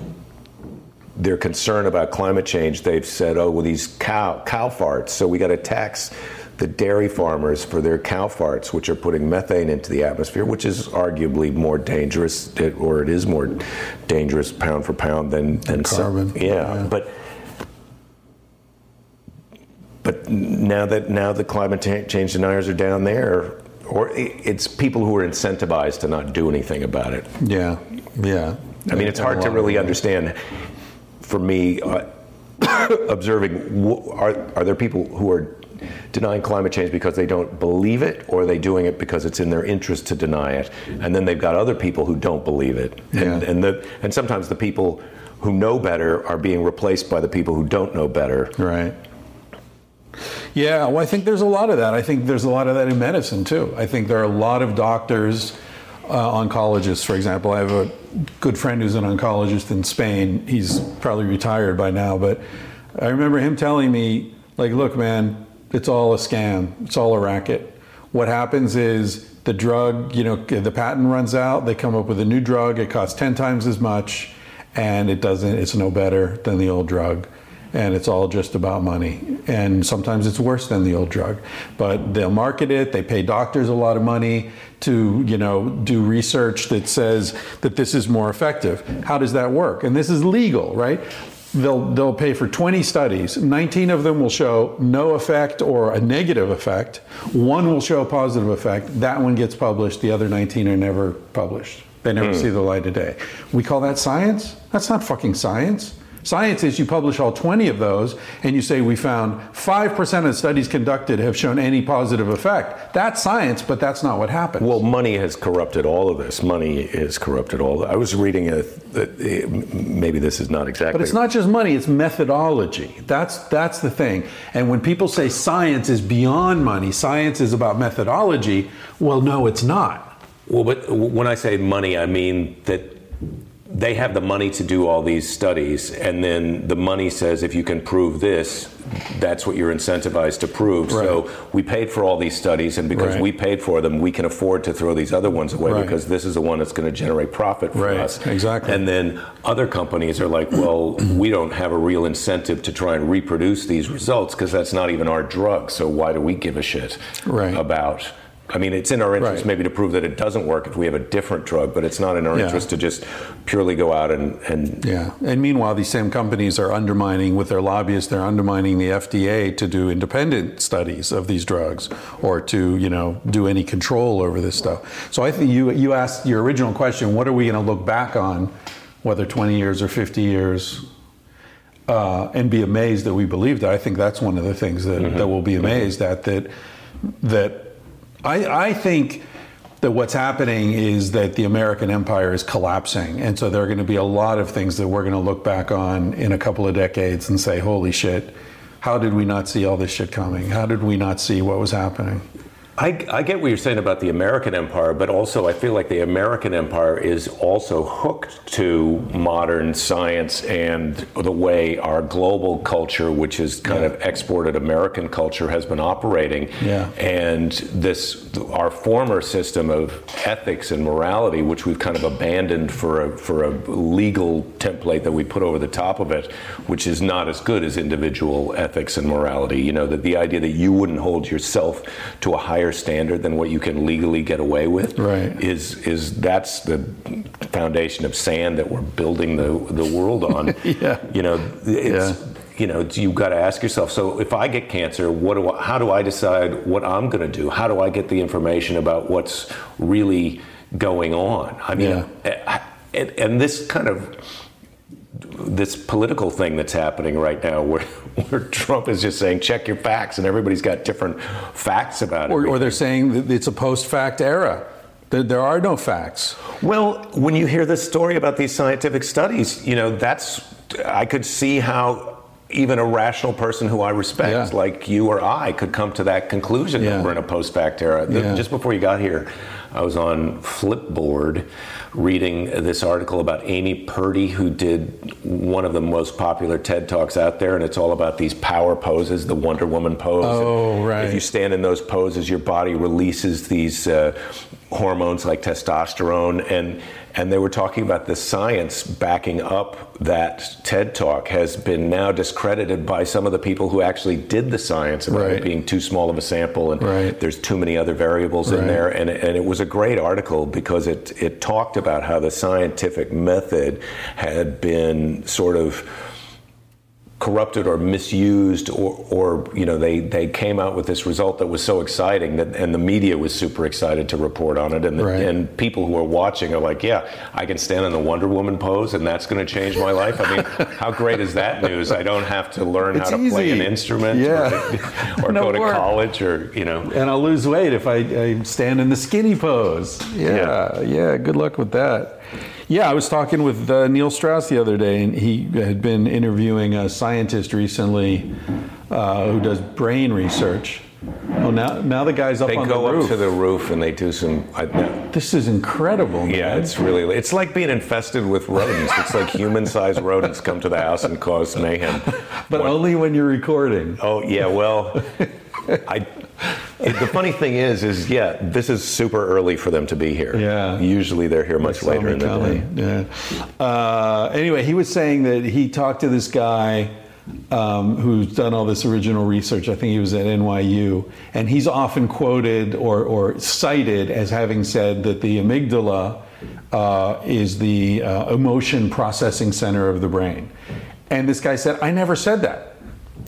they're concerned about climate change. They've said, oh, well, these cow, cow farts, so we got to tax the dairy farmers for their cow farts, which are putting methane into the atmosphere, which is arguably more dangerous, or it is more dangerous pound for pound than, than some- Carbon, yeah, yeah. but but now that now the climate change deniers are down there, or it's people who are incentivized to not do anything about it. Yeah. Yeah. I mean, it's hard to really understand for me uh, observing. Are are there people who are denying climate change because they don't believe it, or are they doing it because it's in their interest to deny it? And then they've got other people who don't believe it, and Yeah. and the and sometimes the people who know better are being replaced by the people who don't know better. Right. Yeah, well, I think there's a lot of that. I think there's a lot of that in medicine too. I think there are a lot of doctors, uh, oncologists, for example. I have a good friend who's an oncologist in Spain. He's probably retired by now, but I remember him telling me, like, look, man, it's all a scam. It's all a racket. What happens is the drug, you know, the patent runs out. They come up with a new drug. It costs ten times as much, and it doesn't. It's no better than the old drug and it's all just about money. And sometimes it's worse than the old drug, but they'll market it. They pay doctors a lot of money to, you know, do research that says that this is more effective. How does that work? And this is legal, right? They'll they'll pay for 20 studies. 19 of them will show no effect or a negative effect. One will show a positive effect. That one gets published. The other 19 are never published. They never hmm. see the light of day. We call that science? That's not fucking science. Science is you publish all 20 of those and you say we found 5% of studies conducted have shown any positive effect. That's science, but that's not what happens. Well, money has corrupted all of this. Money has corrupted all. I was reading a, a, maybe this is not exactly. But it's not just money, it's methodology. That's that's the thing. And when people say science is beyond money, science is about methodology, well no it's not. Well, but when I say money, I mean that they have the money to do all these studies, and then the money says if you can prove this, that's what you're incentivized to prove. So we paid for all these studies, and because Right. we paid for them, we can afford to throw these other ones away Right. because this is the one that's going to generate profit for Right, us. exactly. And then other companies are like, well, we don't have a real incentive to try and reproduce these results because that's not even our drug. So why do we give a shit Right. about? I mean, it's in our interest Right. maybe to prove that it doesn't work if we have a different drug, but it's not in our Yeah. interest to just purely go out and, and Yeah, and meanwhile, these same companies are undermining with their lobbyists. They're undermining the FDA to do independent studies of these drugs, or to you know do any control over this stuff. So I think you you asked your original question: What are we going to look back on, whether 20 years or 50 years, uh, and be amazed that we believed it? I think that's one of the things that, that we'll be amazed at. That that I, I think that what's happening is that the American empire is collapsing. And so there are going to be a lot of things that we're going to look back on in a couple of decades and say, holy shit, how did we not see all this shit coming? How did we not see what was happening? I, I get what you're saying about the American empire, but also I feel like the American empire is also hooked to modern science and the way our global culture, which is kind Yeah. of exported American culture, has been operating. Yeah. And this, our former system of ethics and morality, which we've kind of abandoned for a, for a legal template that we put over the top of it, which is not as good as individual ethics and morality. You know, that the idea that you wouldn't hold yourself to a higher standard than what you can legally get away with Right. is is that's the foundation of sand that we're building the the world on. Yeah. You know, it's Yeah. you know, you've got to ask yourself. So, if I get cancer, what do I, how do I decide what I'm going to do? How do I get the information about what's really going on? I mean, Yeah. Eh, and, and this kind of this political thing that's happening right now, where where Trump is just saying check your facts, and everybody's got different facts about it. Or, or they're saying it's a post fact era. There, there are no facts. Well, when you hear this story about these scientific studies, you know, that's, I could see how even a rational person who I respect, Yeah. like you or I, could come to that conclusion Yeah. that we're in a post fact era. Yeah. Just before you got here, I was on Flipboard reading this article about Amy Purdy, who did one of the most popular TED Talks out there, and it's all about these power poses, the Wonder Woman pose. Oh, right. If you stand in those poses, your body releases these uh, hormones like testosterone, and and they were talking about the science backing up that TED talk has been now discredited by some of the people who actually did the science about Right. it being too small of a sample and Right. there's too many other variables in there. And, and it was a great article because it, it talked about how the scientific method had been sort of corrupted or misused or, or you know they, they came out with this result that was so exciting that and the media was super excited to report on it and, the, Right. and people who are watching are like yeah I can stand in the Wonder Woman pose and that's going to change my life I mean how great is that news I don't have to learn It's how to play an instrument Yeah. or, or No go to college or you know And I'll lose weight if I, I stand in the skinny pose. Yeah, yeah, Good luck with that. Yeah, I was talking with uh, Neil Strauss the other day, and he had been interviewing a scientist recently uh, who does brain research. Well, now now the guy's up they on go the roof. up to the roof and they do some I, this is incredible. Man. Yeah, it's really. It's like being infested with rodents. It's like human-sized rodents come to the house and cause mayhem. but What- only when you're recording. oh yeah, well, I. the funny thing is, is yeah, this is super early for them to be here. Yeah. Usually they're here much later in the day. Yeah. Uh, anyway, he was saying that he talked to this guy um, who's done all this original research. I think he was at NYU, and he's often quoted or, or cited as having said that the amygdala uh, is the uh, emotion processing center of the brain. And this guy said, "I never said that."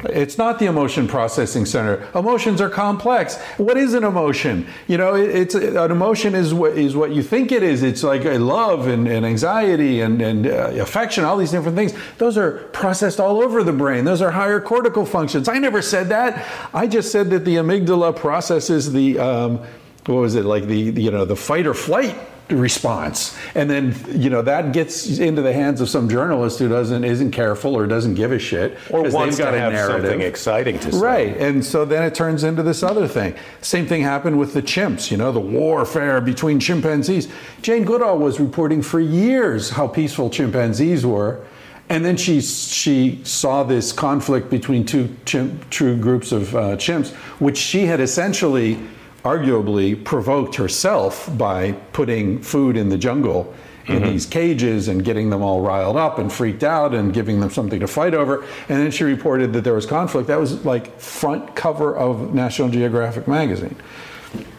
It's not the emotion processing center. Emotions are complex. What is an emotion? You know, it, it's an emotion is what is what you think it is. It's like a love and, and anxiety and, and uh, affection, all these different things. Those are processed all over the brain. Those are higher cortical functions. I never said that. I just said that the amygdala processes the um, what was it like the, the you know the fight or flight response and then you know that gets into the hands of some journalist who doesn't isn't careful or doesn't give a shit or wants they've got to a have narrative. something exciting to say. Right. And so then it turns into this other thing. Same thing happened with the chimps, you know, the warfare between chimpanzees. Jane Goodall was reporting for years how peaceful chimpanzees were. And then she, she saw this conflict between two chimp, true groups of uh, chimps, which she had essentially, arguably, provoked herself by putting food in the jungle in mm-hmm. these cages and getting them all riled up and freaked out and giving them something to fight over. And then she reported that there was conflict. That was like front cover of National Geographic magazine.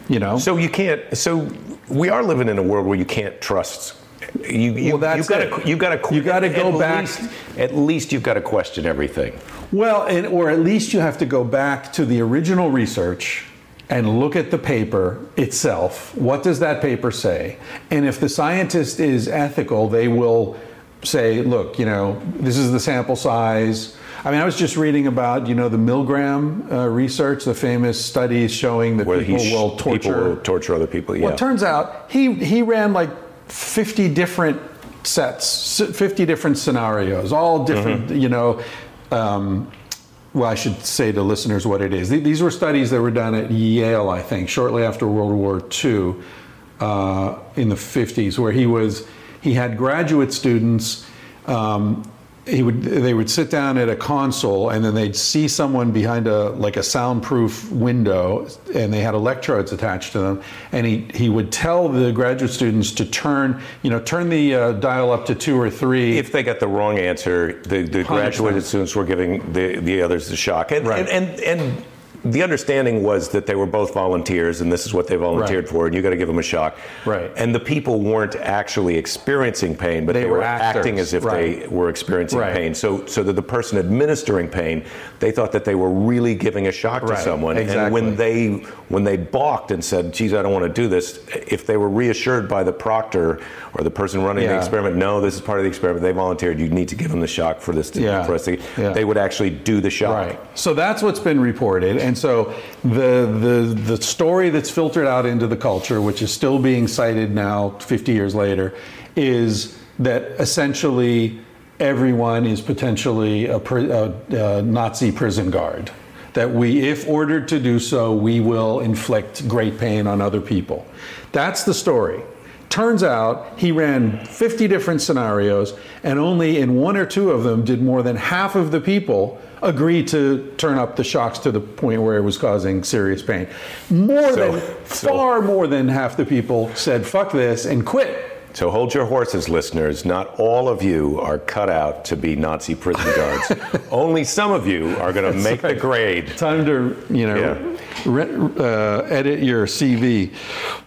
You know? So you can't. So we are living in a world where you can't trust. You, you, Well, that's you gotta, it. You got to. You gotta go back- Least, at least you've got to question everything. Well, and, or at least you have to go back to the original research and look at the paper itself. What does that paper say? And if the scientist is ethical, they will say, look, you know, this is the sample size. I mean, I was just reading about, you know, the Milgram uh, research, the famous studies showing that Where people will torture. people will torture other people. Yeah. Well, it turns out he he ran like 50 different sets, 50 different scenarios, all different, you know. Um, well, I should say to listeners what it is. These were studies that were done at Yale, I think, shortly after World War II, uh, in the 50s, where he was he had graduate students. Um, he would they would sit down at a console and then they'd see someone behind a like a soundproof window and they had electrodes attached to them and he he would tell the graduate students to turn you know turn the uh, dial up to two or three if they got the wrong answer, the, the graduated students were giving the, the others the shock. And, Right. and, and, and the understanding was that they were both volunteers and this is what they volunteered Right. for, and you got to give them a shock. Right. And the people weren't actually experiencing pain, but They they, were were, acting as if Right. they were experiencing Right. pain. So, so that the person administering pain, they thought that they were really giving a shock to someone. And when they when they balked and said, "Geez, I don't want to do this," if they were reassured by the proctor or the person running the experiment, no, this is part of the experiment. They volunteered. You need to give them the shock for this. To, Yeah. For us to, Yeah. They would actually do the shock. Right. So that's what's been reported, and so the the the story that's filtered out into the culture, which is still being cited now, 50 years later, is that essentially everyone is potentially a, a, a Nazi prison guard. That we, if ordered to do so, we will inflict great pain on other people. That's the story. Turns out he ran 50 different scenarios, and only in one or two of them did more than half of the people agree to turn up the shocks to the point where it was causing serious pain. More So- than, so- far more than half the people said, fuck this, and quit. So hold your horses, listeners. Not all of you are cut out to be Nazi prison guards. Only some of you are going to make the grade. Time to, you know, Yeah. re- uh, edit your CV.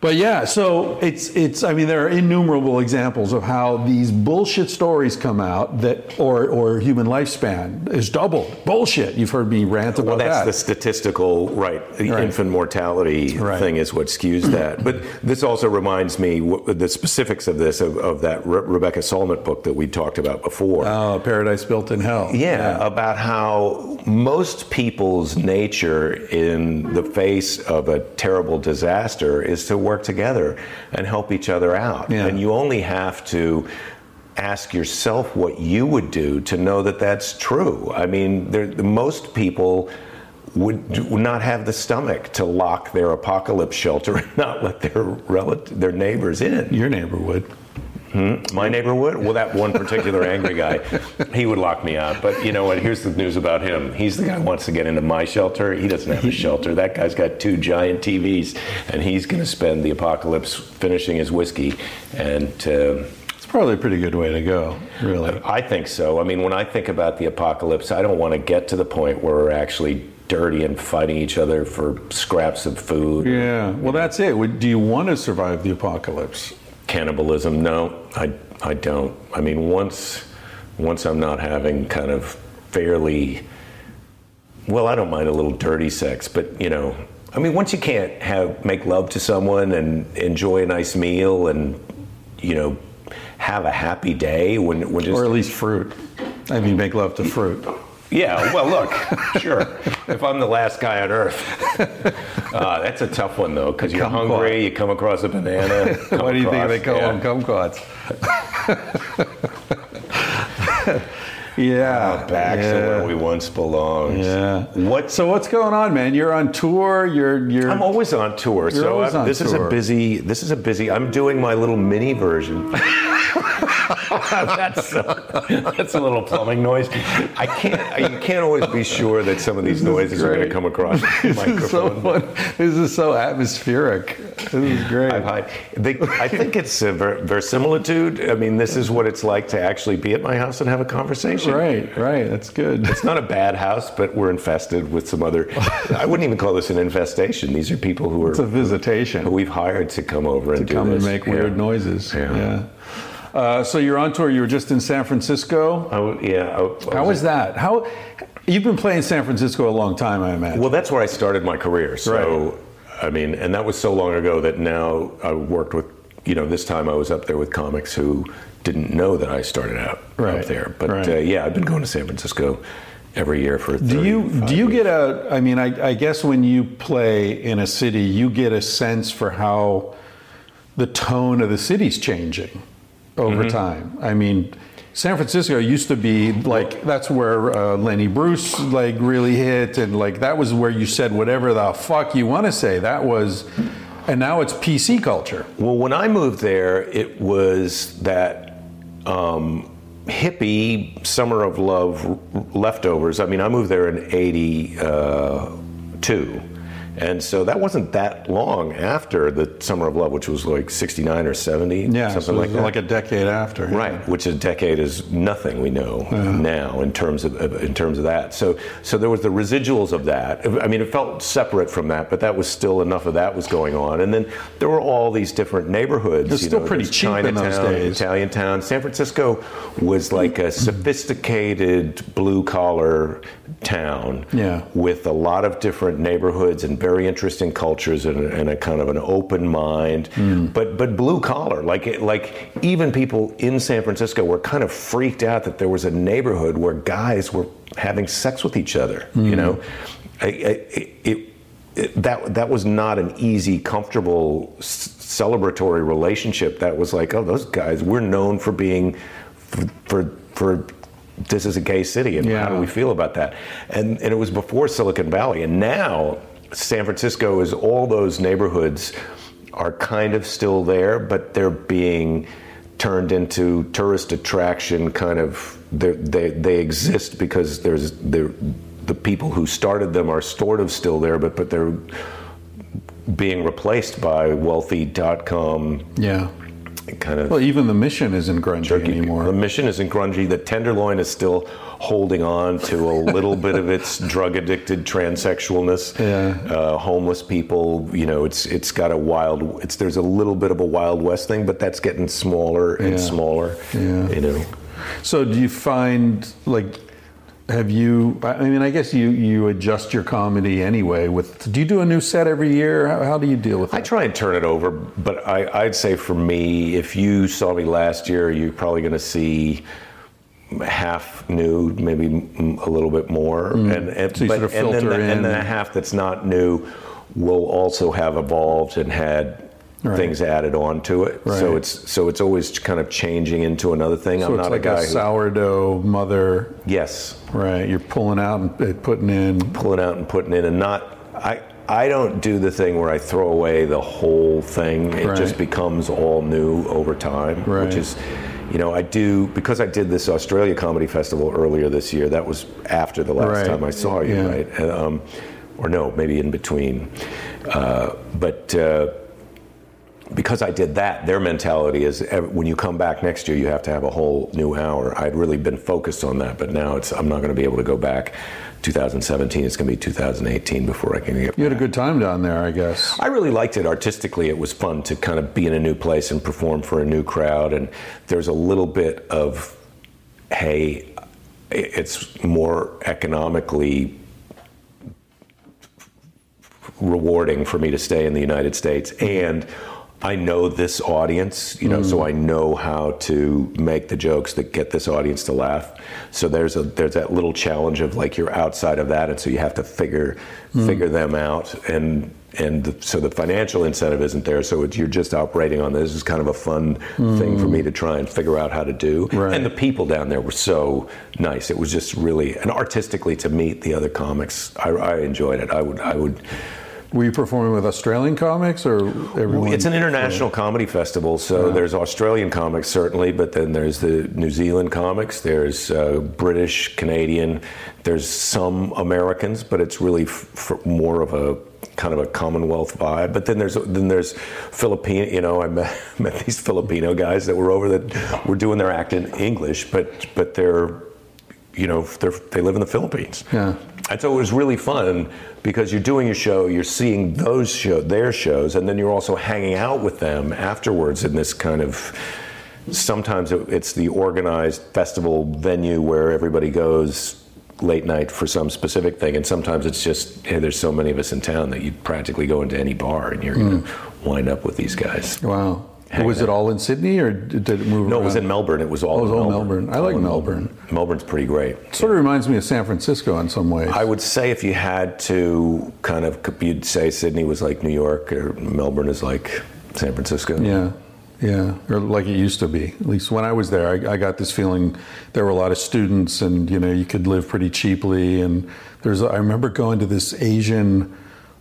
But yeah, so it's it's. I mean, there are innumerable examples of how these bullshit stories come out that, or or human lifespan is doubled. Bullshit. You've heard me rant about that. Well, that's that. the statistical right. The Right. infant mortality Right. thing is what skews that. But this also reminds me the specifics of this of, of that Re- Rebecca Solnit book that we talked about before. Oh, Paradise Built in Hell. Yeah, about how most people's nature in the face of a terrible disaster is to work together and help each other out. Yeah. And you only have to ask yourself what you would do to know that that's true. I mean, there, most people would, would not have the stomach to lock their apocalypse shelter and not let their relative, their neighbors in. Your neighbor would. My neighbor would? Well, that one particular angry guy, he would lock me out. But you know what? Here's the news about him. He's the guy who wants to get into my shelter. He doesn't have a shelter. That guy's got two giant TVs, and he's going to spend the apocalypse finishing his whiskey. And uh, It's probably a pretty good way to go, really. I think so. I mean, when I think about the apocalypse, I don't want to get to the point where we're actually dirty and fighting each other for scraps of food. Yeah. Well, that's it. Do you want to survive the apocalypse? cannibalism no i i don't i mean once once i'm not having kind of fairly well i don't mind a little dirty sex but you know i mean once you can't have make love to someone and enjoy a nice meal and you know have a happy day when when just Or at least fruit. I mean, make love to fruit. Yeah, well, look, sure. If I'm the last guy on earth, uh, that's a tough one though, because you're Kumquat. hungry. You come across a banana. come Why do you think across- they call yeah. them kumquats? yeah, Back to where we once belonged. Yeah. What? So what's going on, man? You're on tour. You're you're. I'm always on tour, so on this is a busy. This is a busy. I'm doing my little mini version. that's uh, that's a little plumbing noise. I can't. I, you can't always be sure that some of these This noises are going to come across the this is so microphone. fun. This is so atmospheric. This is great. I've they, I think it's a ver- verisimilitude. I mean, this is what it's like to actually be at my house and have a conversation. Right, right. That's good. It's not a bad house, but we're infested with some other. I wouldn't even call this an infestation. These are people who are It's a visitation. who we've hired to come over and to do come and make Yeah. weird noises. Yeah. Yeah. Uh, so you're on tour. You were just in San Francisco. Yeah. I, I How was that? How you've been playing San Francisco a long time, I imagine. Well, that's where I started my career. So, I mean, and that was so long ago that now I worked with, you know, this time I was up there with comics who didn't know that I started out Right, up there. But right. uh, yeah, I've been going to San Francisco every year for. do you do you years. get a? I mean, I, I guess when you play in a city, you get a sense for how the tone of the city's changing over Mm-hmm. time. I mean. San Francisco used to be like that's where uh, Lenny Bruce like really hit, and like that was where you said whatever the fuck you want to say. That was, and now it's PC culture. Well, when I moved there, it was that um, hippie summer of love leftovers. I mean, I moved there in '82, and so that wasn't that long after the summer of love, which was like '69 or '70, Yeah, something so like that. like a decade after. yeah. Right, which a decade is nothing we know now in terms of in terms of that. So so there was the residuals of that. I mean, it felt separate from that, but that was still enough of that was going on. And then there were all these different neighborhoods. It was you still know, pretty cheap in those days. Italian town. San Francisco was like a sophisticated blue collar town Yeah. with a lot of different neighborhoods and very interesting cultures and a, and a kind of an open mind, Hmm. but but blue collar. Like like even people in San Francisco were kind of freaked out that there was a neighborhood where guys were having sex with each other. Hmm. You know, I, I, it, it, that that was not an easy, comfortable, s- celebratory relationship. That was like, oh, those guys. We're known for being for for. for this is a gay city, and how do we feel about that? And and it was before Silicon Valley, and now San Francisco is all those neighborhoods are kind of still there, but they're being turned into tourist attraction. Kind of they they exist because there's there the people who started them are sort of still there, but but they're being replaced by wealthy dot com Yeah. kind of Well, even the mission isn't grungy Turkey. anymore. The mission isn't grungy. The tenderloin is still holding on to a little bit of its drug addicted transsexualness. Yeah. Uh, homeless people, you know, it's it's got a wild. It's there's a little bit of a wild west thing, but that's getting smaller and Yeah. smaller. Yeah. You know. So do you find like have you I mean I guess you you adjust your comedy anyway with do you do a new set every year? How, how do you deal with it I try and turn it over, but I, I'd say for me, if you saw me last year, you're probably going to see half new, maybe mm, a little bit more, and, and, Mm. So but, sort of and then the, and then the half that's not new will also have evolved and had Right. things added on to it. So it's so it's always kind of changing into another thing. so I'm not like a guy a who sourdough mother, yes, right? You're pulling out and uh, putting in. pulling out and putting in and not I I don't do the thing where I throw away the whole thing. It just becomes all new over time, Right. which is you know, I do because I did this Australia Comedy Festival earlier this year. That was after the last Right. time I saw you, Yeah. right? And, um, or no, maybe in between. Uh, but uh, because I did that, their mentality is when you come back next year, you have to have a whole new hour. I'd really been focused on that, but now it's I'm not going to be able to go back. 2017, it's going to be 2018 before I can get. You had a good time down there, I guess. I really liked it artistically. It was fun to kind of be in a new place and perform for a new crowd. And there's a little bit of, hey, it's more economically rewarding for me to stay in the United States. And I know this audience, you know, so hmm. I know how to make the jokes that get this audience to laugh. So there's a there's that little challenge of like you're outside of that, and so you have to figure hmm. figure them out, and and the, so the financial incentive isn't there. So you're just operating on this. Is kind of a fun hmm. thing for me to try and figure out how to do. Right. And the people down there were so nice. It was just really and artistically to meet the other comics. I, I enjoyed it. I would I would. Were you performing with Australian comics or everyone? It's an international comedy festival, so there's Australian comics certainly, but then there's the New Zealand comics, there's uh, British, Canadian, there's some Americans, but it's really f- f- more of a kind of a Commonwealth vibe. But then there's then there's Filipino. You know, I met, met these Filipino guys that were over that were doing their act in English, but but they're you know they're, they live in the Philippines. Yeah. And so it was really fun because you're doing your show, you're seeing those show, their shows, and then you're also hanging out with them afterwards in this kind of. Sometimes it- it's the organized festival venue where everybody goes late night for some specific thing, and sometimes it's just hey, there's so many of us in town that you practically go into any bar and you're going to mm. wind up with these guys. Wow. Was that. it all in Sydney or did it move No, it was in Melbourne. It was all, Oh, it was in all Melbourne. Melbourne. I like in Melbourne. Melbourne's pretty great. Sort of reminds me of San Francisco in some ways. I would say if you had to kind of, you'd say Sydney was like New York or Melbourne is like San Francisco. Yeah, yeah, or like it used to be. At least when I was there, I, I got this feeling there were a lot of students, and you know, you could live pretty cheaply. And there's, I remember going to this Asian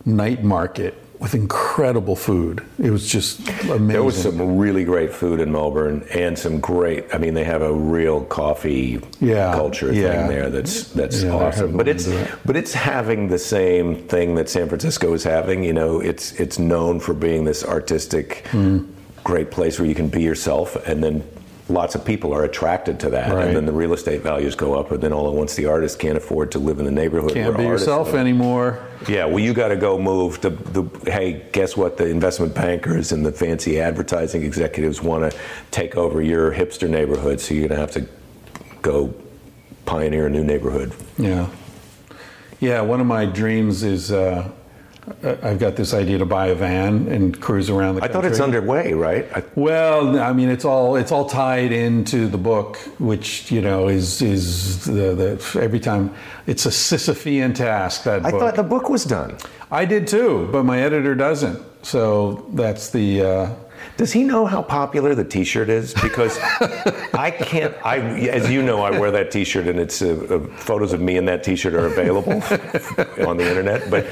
night market with incredible food. It was just amazing. There was some really great food in Melbourne and some great. I mean, they have a real coffee Yeah, culture yeah. thing there. That's that's Yeah, awesome. But it's but it's having the same thing that San Francisco is having. You know, it's it's known for being this artistic, Hmm. great place where you can be yourself, and then. Lots of people are attracted to that, Right. and then the real estate values go up. And then all at once, the artist can't afford to live in the neighborhood. Can't be yourself live. anymore. Yeah, well, you got to go move. The, the hey, guess what? The investment bankers and the fancy advertising executives want to take over your hipster neighborhood, so you're gonna have to go pioneer a new neighborhood. Yeah. Yeah, one of my dreams is uh, I've got this idea to buy a van and cruise around the country. I country. thought it's underway, right? I, Well, I mean, it's all it's all tied into the book, which you know is is the, the every time it's a Sisyphean task. That I book. thought the book was done. I did too, but my editor doesn't. So that's the. Uh, Does he know how popular the T-shirt is? Because I can't. I, as you know, I wear that T-shirt, and it's uh, uh, photos of me in that T-shirt are available on the internet. But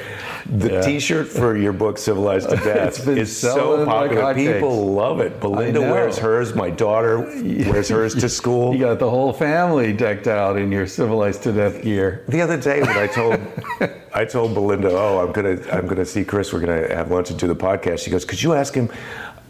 the Yeah. T-shirt for your book, "Civilized to Death," is so selling like popular. People love it. Belinda wears hers. My daughter wears hers to school. you got the whole family decked out in your civilized to death gear. The other day when I told I told Belinda, "Oh, I'm gonna I'm gonna see Chris. We're gonna have lunch and do the podcast." She goes, "Could you ask him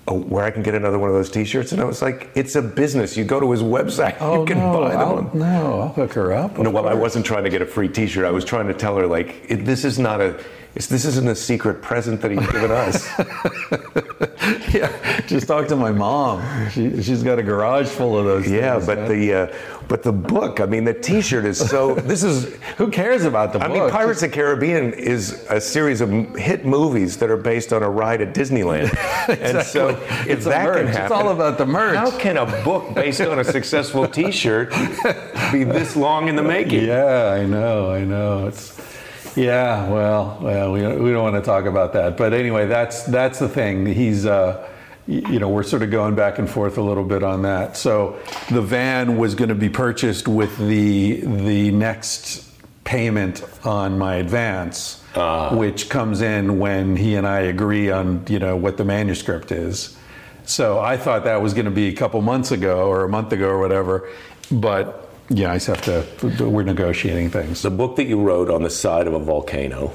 uh, where I can get another one of those T-shirts?" And I was like, "It's a business. You go to his website. Oh you can no! buy them." I'll, no, I'll hook her up. no, well, I wasn't trying to get a free T-shirt. I was trying to tell her like, it, "This is not a." It's, this isn't a secret present that he's given us. yeah, just talk to my mom. She, she's got a garage full of those. yeah, things, but man. the uh, but the book. I mean, the T-shirt is so. This is who cares about the I book? mean, Pirates of the Caribbean is a series of hit movies that are based on a ride at Disneyland. And so, if It's a that merch. can It's all about the merch. How can a book based on a successful T-shirt be this long in the making? Yeah, I know, I know. It's yeah. Well, well, we we don't want to talk about that, but anyway, that's that's the thing. He's. Uh, you know, we're sort of going back and forth a little bit on that. So, the van was going to be purchased with the the next payment on my advance, which comes in when he and I agree on you know what the manuscript is. So I thought that was going to be a couple months ago or a month ago or whatever, but yeah, I just have to. We're negotiating things. The book that you wrote on the side of a volcano.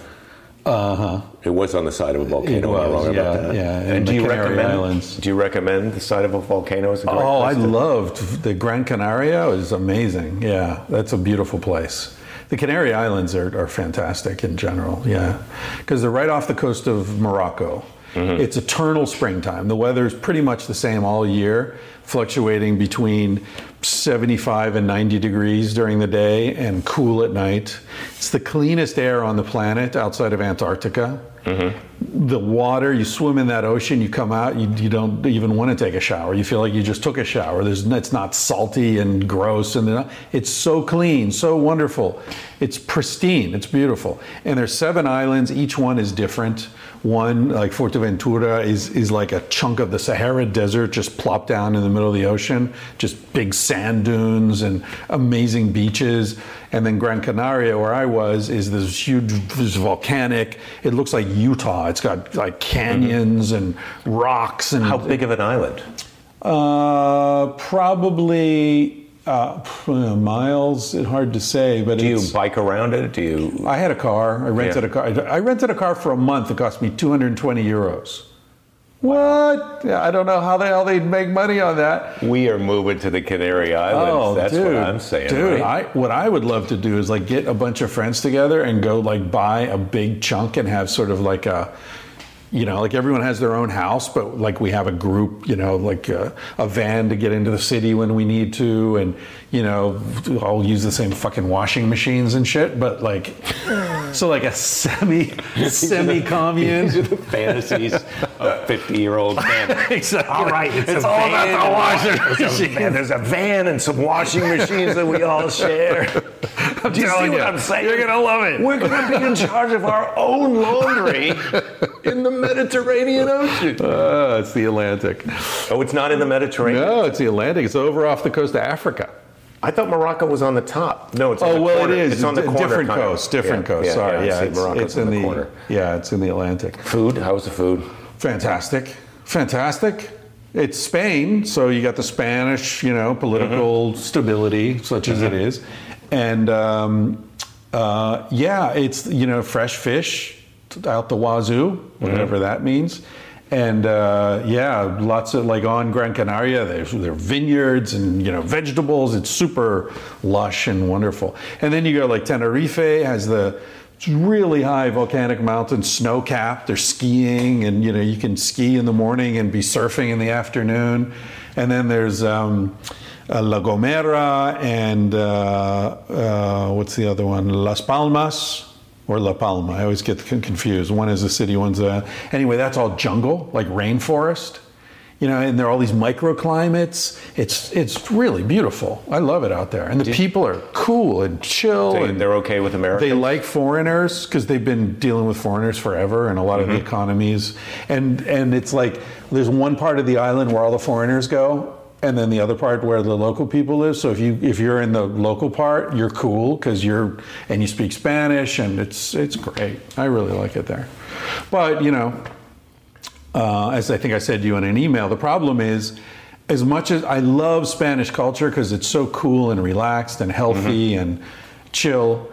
Uh huh. It was on the side of a volcano. It was, wrong about yeah, that? yeah, in And the do you Canary recommend? Islands. Do you recommend the side of a volcano as a great Oh, I to- loved the Gran Canaria. is amazing. Yeah, that's a beautiful place. The Canary Islands are, are fantastic in general. Yeah, because they're right off the coast of Morocco. It's eternal springtime. The weather is pretty much the same all year, fluctuating between 75 and 90 degrees during the day and cool at night. It's the cleanest air on the planet outside of Antarctica. Mm-hmm. The water, you swim in that ocean, you come out, you, you don't even want to take a shower. You feel like you just took a shower. There's, it's not salty and gross, and not- it's so clean, so wonderful. It's pristine, it's beautiful. And there's seven islands, each one is different. One, like Fuerteventura, is, is like a chunk of the Sahara Desert just plopped down in the middle of the ocean, just big sand dunes and amazing beaches. And then Gran Canaria, where I was, is this huge, this volcanic. It looks like Utah. It's got like canyons and rocks and How big of an island? uh, probably uh, miles. It's hard to say, but Do you bike around it? Do you? I had a car. I rented Yeah. a car. I rented a car for a month. It cost me 220 euros. What? I don't know how the hell they'd make money on that. We are moving to the Canary Islands. That's what I'm saying. Oh, Dude, right? I, what I would love to do is like get a bunch of friends together and go like buy a big chunk and have sort of like a, you know, like everyone has their own house, but like we have a group, you know, like a, a van to get into the city when we need to, and you know, all use the same fucking washing machines and shit. But like, mm. so like a semi semi commune. These are the fantasies of 50 year old man. Exactly. All right, it's, It's a all van. about the washing There's machine. There's a van and some washing machines that we all share. I'm Do you see telling what you, I'm saying? You're gonna love it. We're going to be in charge of our own laundry in the Mediterranean Ocean. Uh, it's the Atlantic. Oh, it's not in the Mediterranean? No, it's the Atlantic. It's over off the coast of Africa. I thought Morocco was on the top. No, it's on Oh the well, corner. it is. It's on the a corner. different kind of. coast. Different Yeah, coast. yeah, Sorry, yeah, I yeah, it's, Morocco's it's in the, corner. yeah, it's in the Atlantic. Food? How's the food? Fantastic, fantastic. It's Spain, so you got the Spanish, you know, political Mm-hmm. stability, such as it is, and um, uh, yeah, it's you know fresh fish out the wazoo, whatever that means. And uh, yeah, lots of like on Gran Canaria, there's there are vineyards and you know vegetables. It's super lush and wonderful. And then you go like Tenerife has the really high volcanic mountains, snow capped. They're skiing, and you know you can ski in the morning and be surfing in the afternoon. And then there's um, uh, La Gomera and uh, uh, what's the other one? Las Palmas or La Palma. I always get confused. One is a city, one's a. Anyway, that's all jungle, like rainforest. You know, and there are all these microclimates. It's it's really beautiful. I love it out there, and the people are cool and chill. They, and they're okay with America? they like foreigners because they've been dealing with foreigners forever in a lot of the economies. And and it's like there's one part of the island where all the foreigners go, and then the other part where the local people live. So if you if you're in the local part, you're cool because you're and you speak Spanish, and it's it's great. I really like it there. But you know, uh, as I think I said to you in an email, the problem is, as much as I love Spanish culture because it's so cool and relaxed and healthy and chill,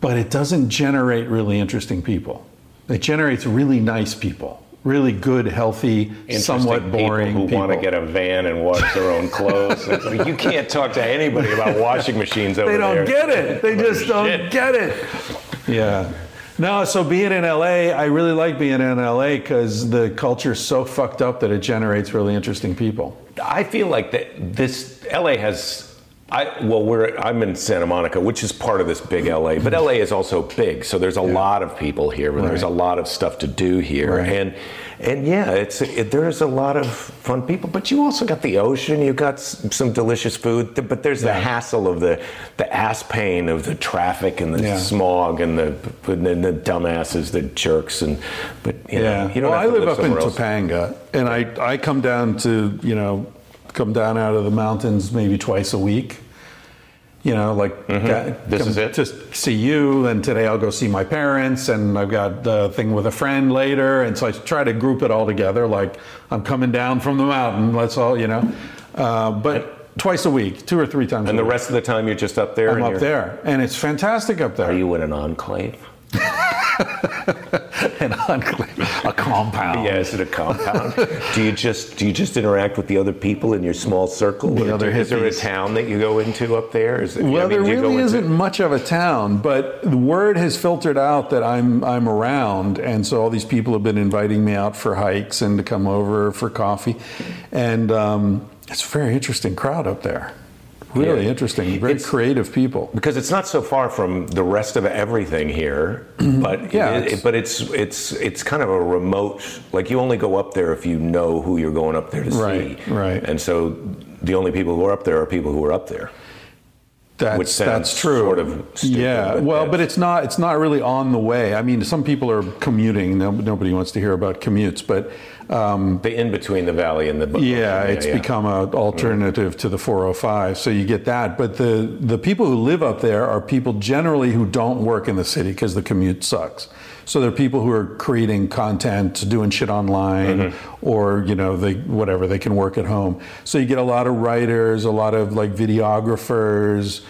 but it doesn't generate really interesting people. It generates really nice people, really good, healthy, somewhat boring people who people. want to get a van and wash their own clothes. Like, you can't talk to anybody about washing machines over there. they don't there. get it. They just don't get it. Yeah. No, so being in LA, I really like being in LA because the culture's so fucked up that it generates really interesting people. I feel like that this LA has. I, well, we're I'm in Santa Monica, which is part of this big LA, but LA is also big, so there's a lot of people here, and there's a lot of stuff to do here, Right. and and yeah, it's it, there's a lot of fun people, but you also got the ocean, you got s- some delicious food, but there's the hassle of the the ass pain of the traffic and the Yeah. smog and the and the, the dumbasses, the jerks, and but you know, Yeah. you don't well, I to live up in else. Topanga, and I I come down to you know come down out of the mountains maybe twice a week. You know, like Mm-hmm. This is it? to see you, and today I'll go see my parents, and I've got the thing with a friend later, and so I try to group it all together. Like I'm coming down from the mountain. Let's all you know, uh, but twice a week, two or three times. And the week. rest of the time you're just up there. I'm and up you're- there, and it's fantastic up there. Are you in an enclave? an enclave, a compound? Yeah, is it a compound? do you just do you just interact with the other people in your small circle? The other is there a town that you go into up there? Is it, Well, I mean, there do really isn't much of a town, but the word has filtered out that I'm I'm around, and so all these people have been inviting me out for hikes and to come over for coffee, and um, it's a very interesting crowd up there. Really Yeah. interesting. Very It's- creative people. because it's not so far from the rest of everything here, mm-hmm. but Yeah, it- it's- but it's it's it's kind of a remote. Like you only go up there if you know who you're going up there to Right, see, right. And so the only people who are up there are people who are up there. That's Which sounds that's true. sort of stupid, yeah. but well, but it's not it's not really on the way. I mean, some people are commuting. No, nobody wants to hear about commutes, but um, The in between the valley and the yeah, it's become an alternative to the 405. So you get that. But the the people who live up there are people generally who don't work in the city because the commute sucks. So they're people who are creating content, doing shit online, or you know, they whatever they can work at home. So you get a lot of writers, a lot of like videographers,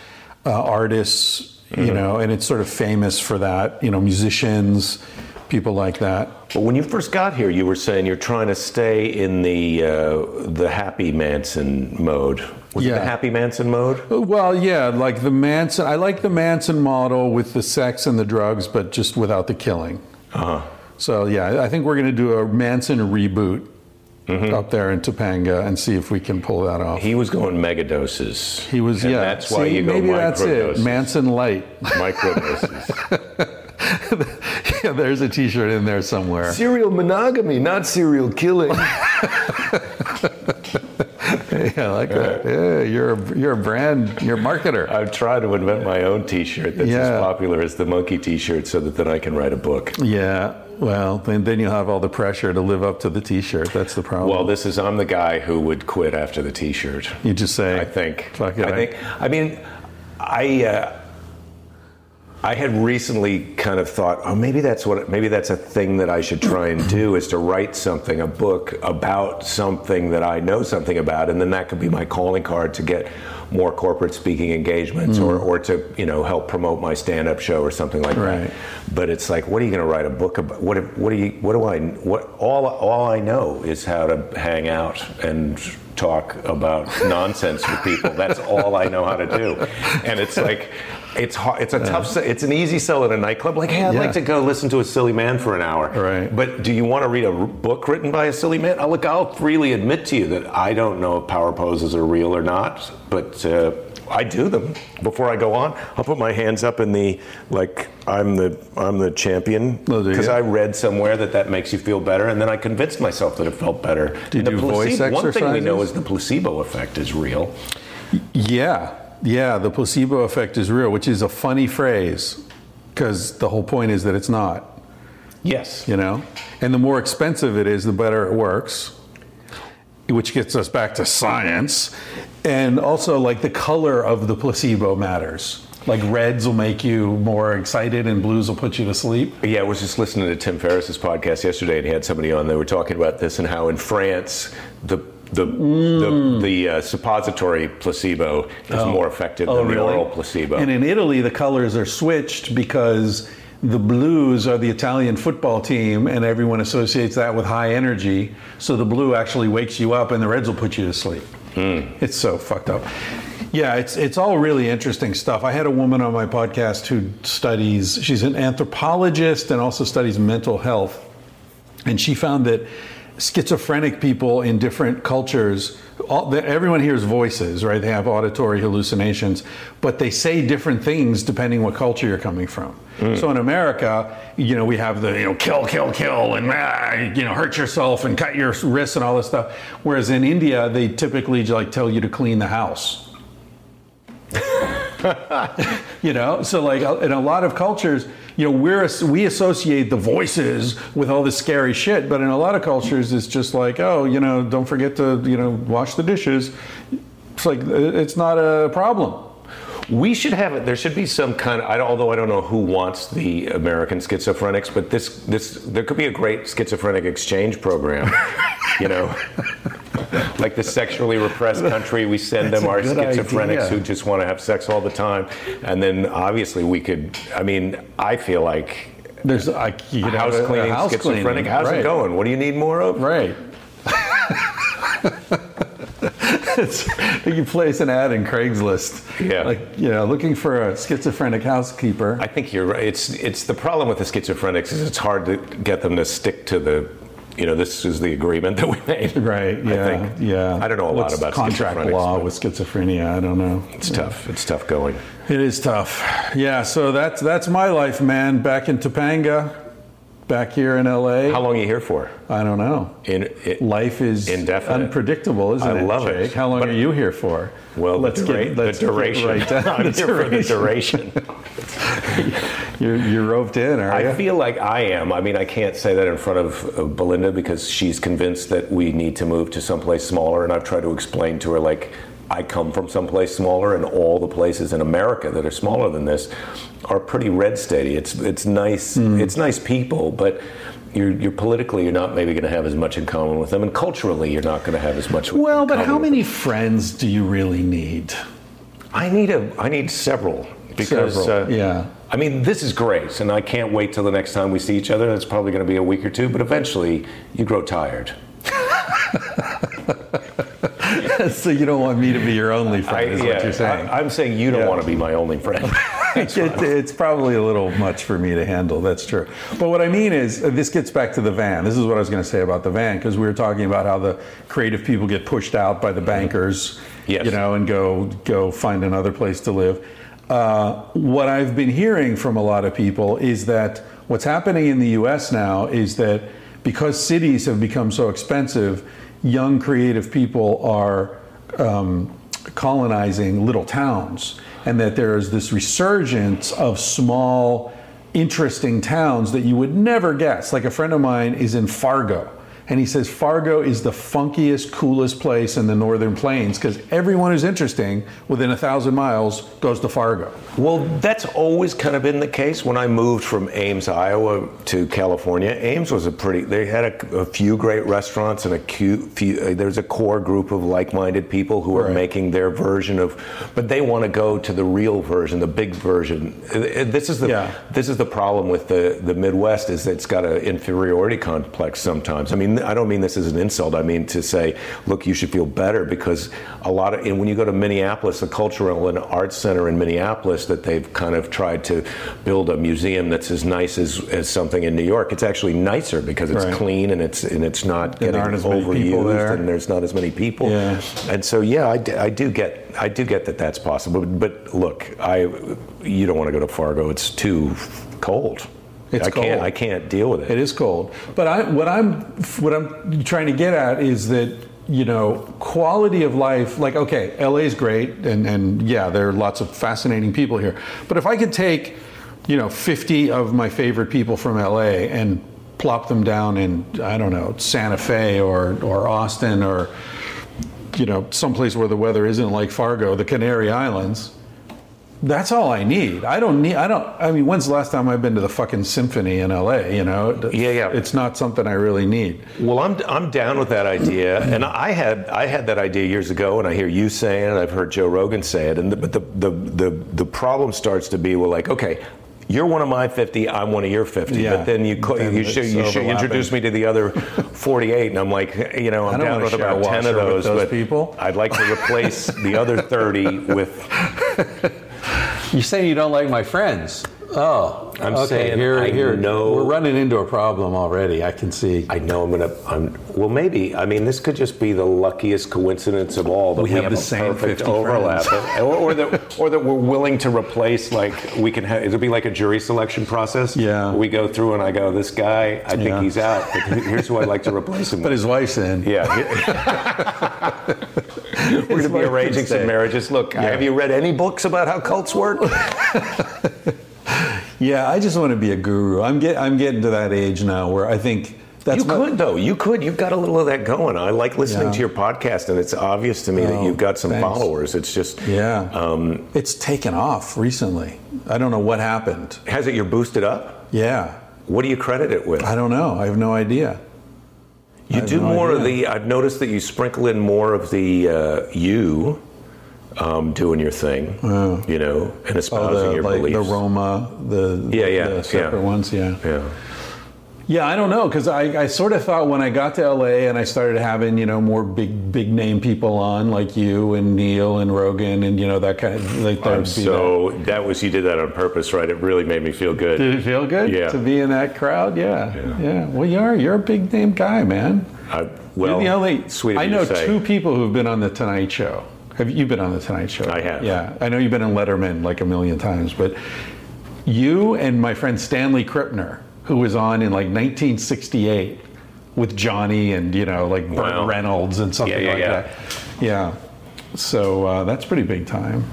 uh, artists, you know, and it's sort of famous for that. You know, musicians, people like that. But when you first got here, you were saying you're trying to stay in the uh, the happy Manson mode. Was it Yeah. the happy Manson mode? Well, yeah, like the Manson. I like the Manson model with the sex and the drugs, but just without the killing. Uh-huh. So yeah, I think we're going to do a Manson reboot up there in Topanga and see if we can pull that off. He, was going mega doses. He was, And yeah. That's why See, you go maybe that's it. Manson light. Microdoses. yeah, there's a T-shirt in there somewhere. serial monogamy, not serial killing. Yeah, I like that. Yeah, you're a, you're a brand, you're a marketer. I've tried to invent my own T-shirt that's Yeah. as popular as the monkey T-shirt, so that then I can write a book. Yeah. Well, then then you'll have all the pressure to live up to the T-shirt. That's the problem. Well, this is I'm the guy who would quit after the T-shirt. you just say, I think. Fuck it. I think. I mean, I. Uh, I had recently kind of thought, oh, maybe that's what, maybe that's a thing that I should try and do is to write something, a book about something that I know something about, and then that could be my calling card to get more corporate speaking engagements, or, mm. or to you know help promote my stand-up show or something like Right. that. But it's like, what are you going to write a book about? What what do you what do I what all all I know is how to hang out and talk about nonsense with people. That's all I know how to do. And it's like it's hard, it's a tough it's an easy sell at a nightclub like hey I'd Yeah. like to go listen to a silly man for an hour. Right. But do you want to read a r- book written by a silly man? Oh, look, I'll freely admit to you that I don't know if power poses are real or not, but uh, I do them before I go on. I'll put my hands up in the like I'm the I'm the champion Oh, because you? I read somewhere that that makes you feel better, and then I convinced myself that it felt better. Do you And the do voice One thing we know is the placebo effect is real. Yeah, yeah, the placebo effect is real, which is a funny phrase because the whole point is that it's not, Yes. you know? And the more expensive it is, the better it works, which gets us back to science. And also, like, the color of the placebo matters. Like, reds will make you more excited and blues will put you to sleep. Yeah, I was just listening to Tim Ferriss's podcast yesterday, and he had somebody on. They were talking about this and how in France the the the, the uh, suppository placebo is more effective than the oral placebo. Oh, And in Italy, the colors are switched because the blues are the Italian football team, and everyone associates that with high energy. So the blue actually wakes you up, and the reds will put you to sleep. It's so fucked up. Yeah, it's it's all really interesting stuff. I had a woman on my podcast who studies. She's an anthropologist and also studies mental health, and she found that schizophrenic people in different cultures all, everyone hears voices right? They have auditory hallucinations but they say different things depending what culture you're coming from. So in america you know we have the you know kill kill kill and ah, you know hurt yourself and cut your wrists and all this stuff. Whereas in india they typically like tell you to clean the house you know so like in a lot of cultures you know we're we associate the voices with all this scary shit but in a lot of cultures it's just like oh you know don't forget to you know wash the dishes it's like it's not a problem We should have it. There should be some kind of. I although I don't know who wants the American schizophrenics, but this this there could be a great schizophrenic exchange program. you know, like the sexually repressed country, we send That's them our schizophrenics idea. who just want to have sex all the time, and then obviously we could. I mean, I feel like there's I, you could have house a- a cleaning house schizophrenic. cleaning, How's right. it going? What do you need more of? right It's- you place an ad in Craigslist, Yeah. like you know, looking for a schizophrenic housekeeper. I think you're right. It's it's the problem with the schizophrenics is it's hard to get them to stick to the you know, this is the agreement that we made. Right. I Yeah. think. Yeah. I don't know a What's lot about contract law with schizophrenia. I don't know. It's tough. It's tough going. It is tough. Yeah. So that's that's my life, man. Back in Topanga, back here in LA. How long are you here for? I don't know. In, it, Life is Indefinite. unpredictable, isn't I it? love it. Jake? How long But- are you here for? well, let's the, dura- get let's the duration. Get right down I'm here for the duration. You're, you're roped in, are you? I feel like I am. I mean, I can't say that in front of Belinda because she's convinced that we need to move to someplace smaller, and I've tried to explain to her like I come from someplace smaller, and all the places in America that are smaller than this are pretty red steady. It's it's nice. Hmm. It's nice people, but. You're, you're politically, you're not maybe going to have as much in common with them, and culturally, you're not going to have as much. well, but how many friends do you really need? I need a I need several because Several, uh, yeah. I mean this is great and I can't wait till the next time we see each other. It's probably going to be a week or two, but eventually you grow tired. so you don't want me to be your only friend, is what you're saying. I, am saying you don't Yeah. want to be my only friend. It- it's probably a little much for me to handle. That's true. But what I mean is, uh, this gets back to the van. This is what I was going to say about the van because we were talking about how the creative people get pushed out by the bankers, Yes. you know, and go go find another place to live. Uh, what I've been hearing from a lot of people is that what's happening in the U.S. now is that because cities have become so expensive, young creative people are um, colonizing little towns, and that there is this resurgence of small, interesting towns that you would never guess. Like a friend of mine is in Fargo, and he says Fargo is the funkiest, coolest place in the Northern Plains because everyone who's interesting within a thousand miles goes to Fargo. Well, that's always kind of been the case. When I moved from Ames, Iowa to California, Ames was a pretty, they had a, a few great restaurants and a few, few uh, there's a core group of like minded people who are Right. making their version of, but they want to go to the real version, the big version. Uh, uh, This is the, Yeah. this is the problem with the, the Midwest is that it's got an inferiority complex sometimes. I mean, I don't mean this as an insult. I mean to say, look, you should feel better because a lot of, and when you go to Minneapolis, the cultural and arts center in Minneapolis, that they've kind of tried to build a museum that's as nice as, as something in New York. It's actually nicer because it's Right. clean and it's and it's not there getting overused there. and there's not as many people. Yeah. And so, yeah, I, d- I do get I do get that that's possible. But look, I you don't want to go to Fargo. It's too cold. It's I can't. I can't deal with it. It is cold. But I, what I'm what I'm trying to get at is that you know quality of life. Like okay, LA is great, and and yeah, there are lots of fascinating people here. But if I could take you know 50 of my favorite people from LA and plop them down in I don't know Santa Fe or or Austin or you know someplace where the weather isn't like Fargo, the Canary Islands. That's all I need. I don't need. I don't. I mean, when's the last time I've been to the fucking symphony in LA? You know. Yeah, yeah. It's not something I really need. Well, I'm, I'm down with that idea, and I had I had that idea years ago, and I hear you saying it, I've heard Joe Rogan say it, and the, but the, the the the problem starts to be well, like okay. You're one of my 50. I'm one of your 50. Yeah. But then you Then you should you should introduce me to the other 48, and I'm like, you know, I'm down with about 10 of those, those but people. I'd like to replace the other 30 with. You're saying you don't like my friends? Oh, I'm okay. saying here, I here. know- We're running into a problem already. I can see. I know I'm gonna. I'm, well, maybe. I mean, this could just be the luckiest coincidence of all that We we, have have, the same perfect 50 overlap, or, or that, or that we're willing to replace. Like we can. have It'll be like a jury selection process. Yeah. We go through and I go, this guy, I think Yeah. he's out. But here's who I'd like to replace him. But with. his wife's in. Yeah. We're going to be arranging some marriages. Look, have you read any books about how cults work? Yeah, I just want to be a guru. I'm get. I'm getting to that age now where I think that's you my- could though. You could. You've got a little of that going. I like listening Yeah. to your podcast, and it's obvious to me that Oh, you've got some thanks. followers. It's just Yeah. Um, it's taken off recently. I don't know what happened. Has it? You're boosted up. Yeah. What do you credit it with? I don't know. I have no idea. You do no more of the. I've noticed that you sprinkle in more of the uh, you um, doing your thing. You know, and Oh, espousing the, your like beliefs. the Roma, the Yeah, yeah, the separate yeah. ones. Yeah. Yeah. Yeah, I don't know because I, I sort of thought when I got to LA and I started having you know more big big name people on like you and Neil and Rogan and you know that kind of like that so that was you did that on purpose, right? It really made me feel good. Did it feel good Yeah. to be in that crowd? Yeah, Yeah. yeah. Well, you are you're a big name guy, man. I, well, You're the only. sweet I know two people who've been on the Tonight Show. Have you been on the Tonight Show? I have. Yeah, I know you've been in Letterman like a million times, but you and my friend Stanley Krippner, who was on in like 1968 with Johnny and you know like Burt Wow. Reynolds and something Yeah, yeah, like yeah. that. Yeah. So uh, that's pretty big time.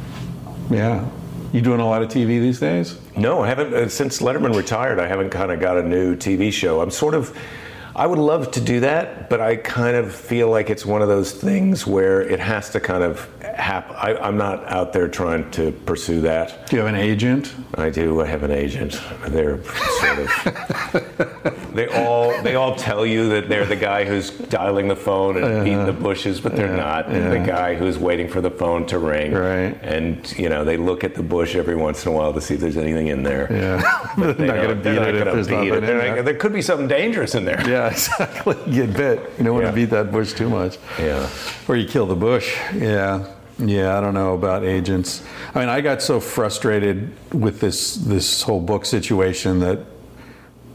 Yeah. You doing a lot of TV these days? No, I haven't. Uh, since Letterman retired, I haven't kind of got a new TV show. I'm sort of. I would love to do that, but I kind of feel like it's one of those things where it has to kind of happen. I, I'm not out there trying to pursue that. Do you have an agent? I do. I have an agent. They're sort of. they all they all tell you that they're the guy who's dialing the phone and beating the bushes, but they're Yeah, not. They're yeah. the guy who's waiting for the phone to ring. Right. And you know they look at the bush every once in a while to see if there's anything in there. Yeah. But They're not going to beat it if gonna there's beat nothing it. there. gonna- There could be something dangerous in there. Yeah, exactly. You get bit. You don't want to beat that bush too much. Yeah. Or you kill the bush. Yeah. Yeah, I don't know about agents. I mean, I got so frustrated with this this whole book situation that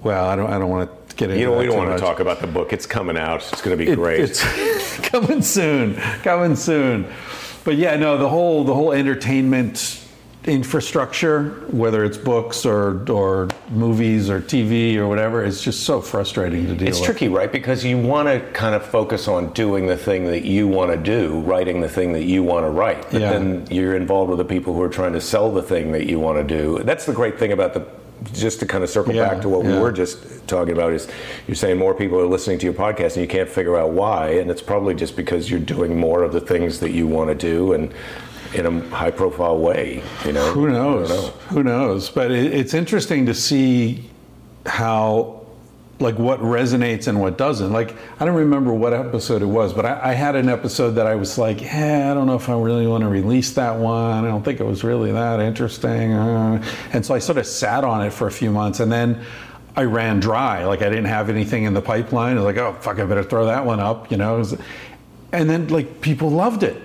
well, I don't I don't want to get into You know, we don't want much. to talk about the book. It's coming out. It's going to be It- great. It's coming soon. Coming soon. But yeah, no, the whole the whole entertainment infrastructure, whether it's books or or movies or TV or whatever, is just so frustrating to deal It's with. tricky, right? Because you want to kind of focus on doing the thing that you want to do, writing the thing that you want to write. But Yeah. then you're involved with the people who are trying to sell the thing that you want to do. That's the great thing about the. Just to kind of circle Yeah, back to what we were just talking about is you're saying more people are listening to your podcast and you can't figure out why, and it's probably just because you're doing more of the things that you want to do and in a high profile way. You know, Who knows? know. Who knows? But it, it's interesting to see how, like, what resonates and what doesn't. Like, I don't remember what episode it was, but I, I had an episode that I was like, yeah, I don't know if I really want to release that one. I don't think it was really that interesting. Uh, and so I sort of sat on it for a few months, and then. I ran dry, like I didn't have anything in the pipeline. I was like, "Oh fuck, I better throw that one up," you know. And then like people loved it,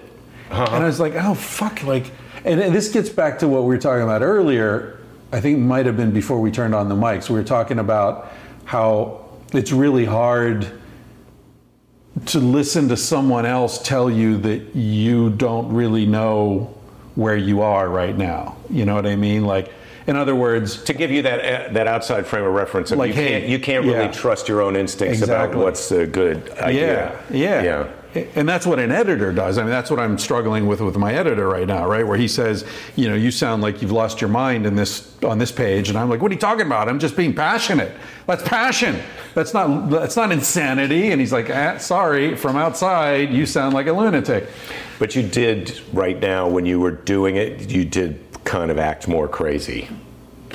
and I was like, oh fuck, like, and, this gets back to what we were talking about earlier. I think it might have been before we turned on the mics. We were talking about how it's really hard to listen to someone else tell you that you don't really know where you are right now. You know what I mean? Like, in other words, to give you that uh, that outside frame of reference. Like, you hey, can't you can't really yeah. trust your own instincts Exactly. about what's a good idea. Yeah, yeah, yeah. And that's what an editor does. I mean, that's what I'm struggling with with my editor right now, right? Where he says, you know, you sound like you've lost your mind in this on this page, and I'm like, what are you talking about? I'm just being passionate. That's passion. That's not that's not insanity. And he's like, ah, sorry, from outside, you sound like a lunatic. But you did right now when you were doing it, you did kind of act more crazy,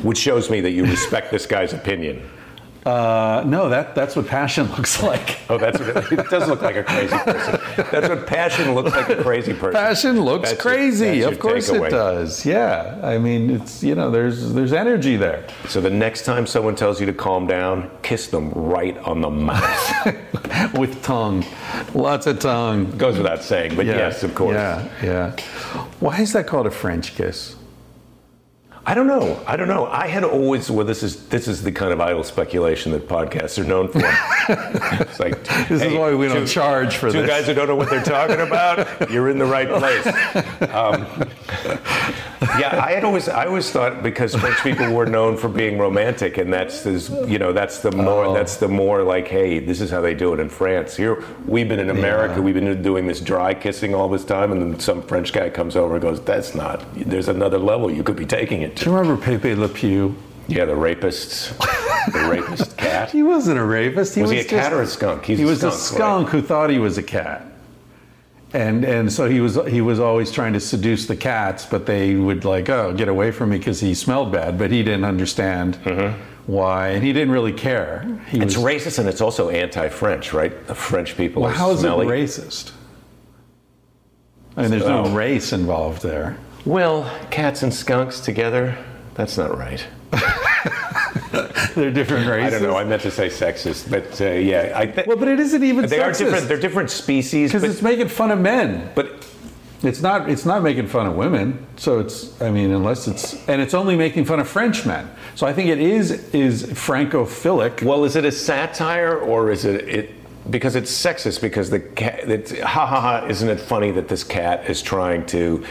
which shows me that you respect this guy's opinion. Uh, no, that that's what passion looks like. Oh, that's what it, it does look like a crazy person. That's what passion looks like a crazy person. Passion looks That's crazy. your of course takeaway. it does. Yeah. I mean, it's you know, there's there's energy there. So the next time someone tells you to calm down, kiss them right on the mouth. With tongue, lots of tongue. Goes without saying, but Yeah, yes, of course. Yeah, yeah. Why is that called a French kiss? I don't know. I don't know. I had always well. This is this is the kind of idle speculation that podcasts are known for. it's like This is why we don't charge for two this. guys who don't know what they're talking about. You're in the right place. Um, yeah, I had always I always thought because French people were known for being romantic, and that's this, you know that's the more Oh. that's the more like hey, this is how they do it in France. Here we've been in America, Yeah. we've been doing this dry kissing all this time, and then some French guy comes over and goes, "That's not. There's another level you could be taking it to." Do you remember Pepe Le Pew? Yeah, the rapists, the rapist cat. He wasn't a rapist. He Was was, he a cat or a skunk? He's he a was a skunk, skunk who thought he was a cat. And and so he was he was always trying to seduce the cats, but they would like, oh, get away from me because he smelled bad. But he didn't understand mm-hmm. why, and he didn't really care. He It's was, racist and it's also anti-French, right? The French people well, are how is smelly. it racist? I mean, there's Oh. no race involved there. Well, cats and skunks together, that's not right. they're different races. I don't know. I meant to say sexist, but uh, yeah, I think Well, but it isn't even they are different. They're different species, because it's making fun of men. but It's not. It's not making fun of women. So it's. I mean, unless it's, and it's only making fun of French men. So I think it is is francophilic. well, is it a satire or is it it? Because it's sexist. Because the cat, it's, ha ha ha! Isn't it funny that this cat is trying to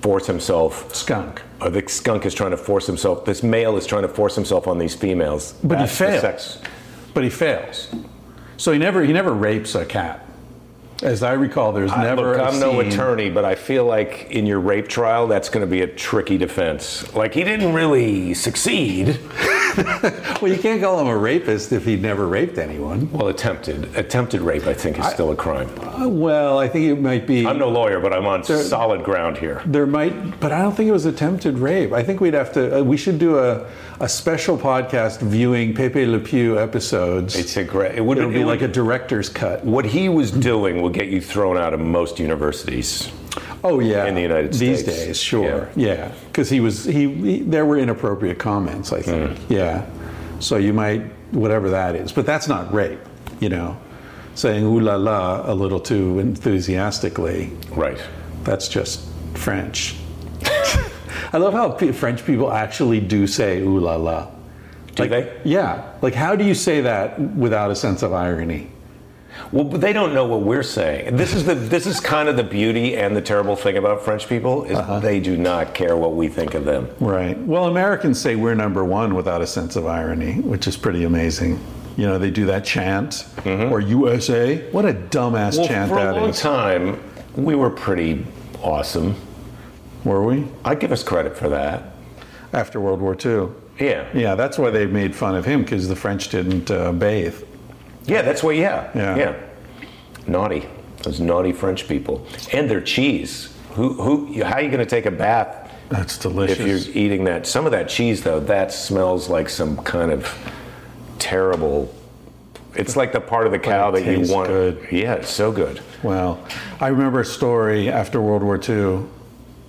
force himself? skunk. Or the skunk is trying to force himself. This male is trying to force himself on these females. But he fails. But he fails. So he never he never rapes a cat. As I recall, there's I- never. Look, I'm no attorney, but I feel like in your rape trial, that's going to be a tricky defense. Like he didn't really succeed. Well, you can't call him a rapist if he'd never raped anyone. Well, attempted attempted rape, I think, is still a crime. Uh, well, I think it might be. I'm no lawyer, but I'm on There- solid ground here. There might, but I don't think it was attempted rape. I think we'd have to. Uh, we should do a, a special podcast viewing Pepe Le Pew episodes. It's a great. It would It'll be like a director's cut. What he was doing will get you thrown out of most universities. Oh yeah, In the United States these days, sure, yeah, because he was he, he. There were inappropriate comments, I think. Mm. Yeah, so you might whatever that is, but that's not rape, you know. Saying "ooh la la" a little too enthusiastically, Right. that's just French. I love how French people actually do say "ooh la la." Do Like, they? Yeah. Like, how do you say that without a sense of irony? Well, they don't know what we're saying. This is the this is kind of the beauty and the terrible thing about French people is Uh-huh. they do not care what we think of them. Right. Well, Americans say we're number one without a sense of irony, which is pretty amazing. You know, they do that chant or USA. What a dumbass Mm-hmm. Well, chant for a long is. time, we were pretty awesome. Were we? I give us credit for that. After World War II. Yeah. Yeah, that's why they made fun of him because the French didn't uh, bathe. Yeah, that's what. You have. Yeah. Yeah. Naughty. Those naughty French people and their cheese. Who? Who? How are you going to take a bath That's delicious. if you're eating that? Some of that cheese, though, that smells like some kind of terrible. It's like the part of the cow that you want. good. Yeah, it's so good. Well, I remember a story after World War II.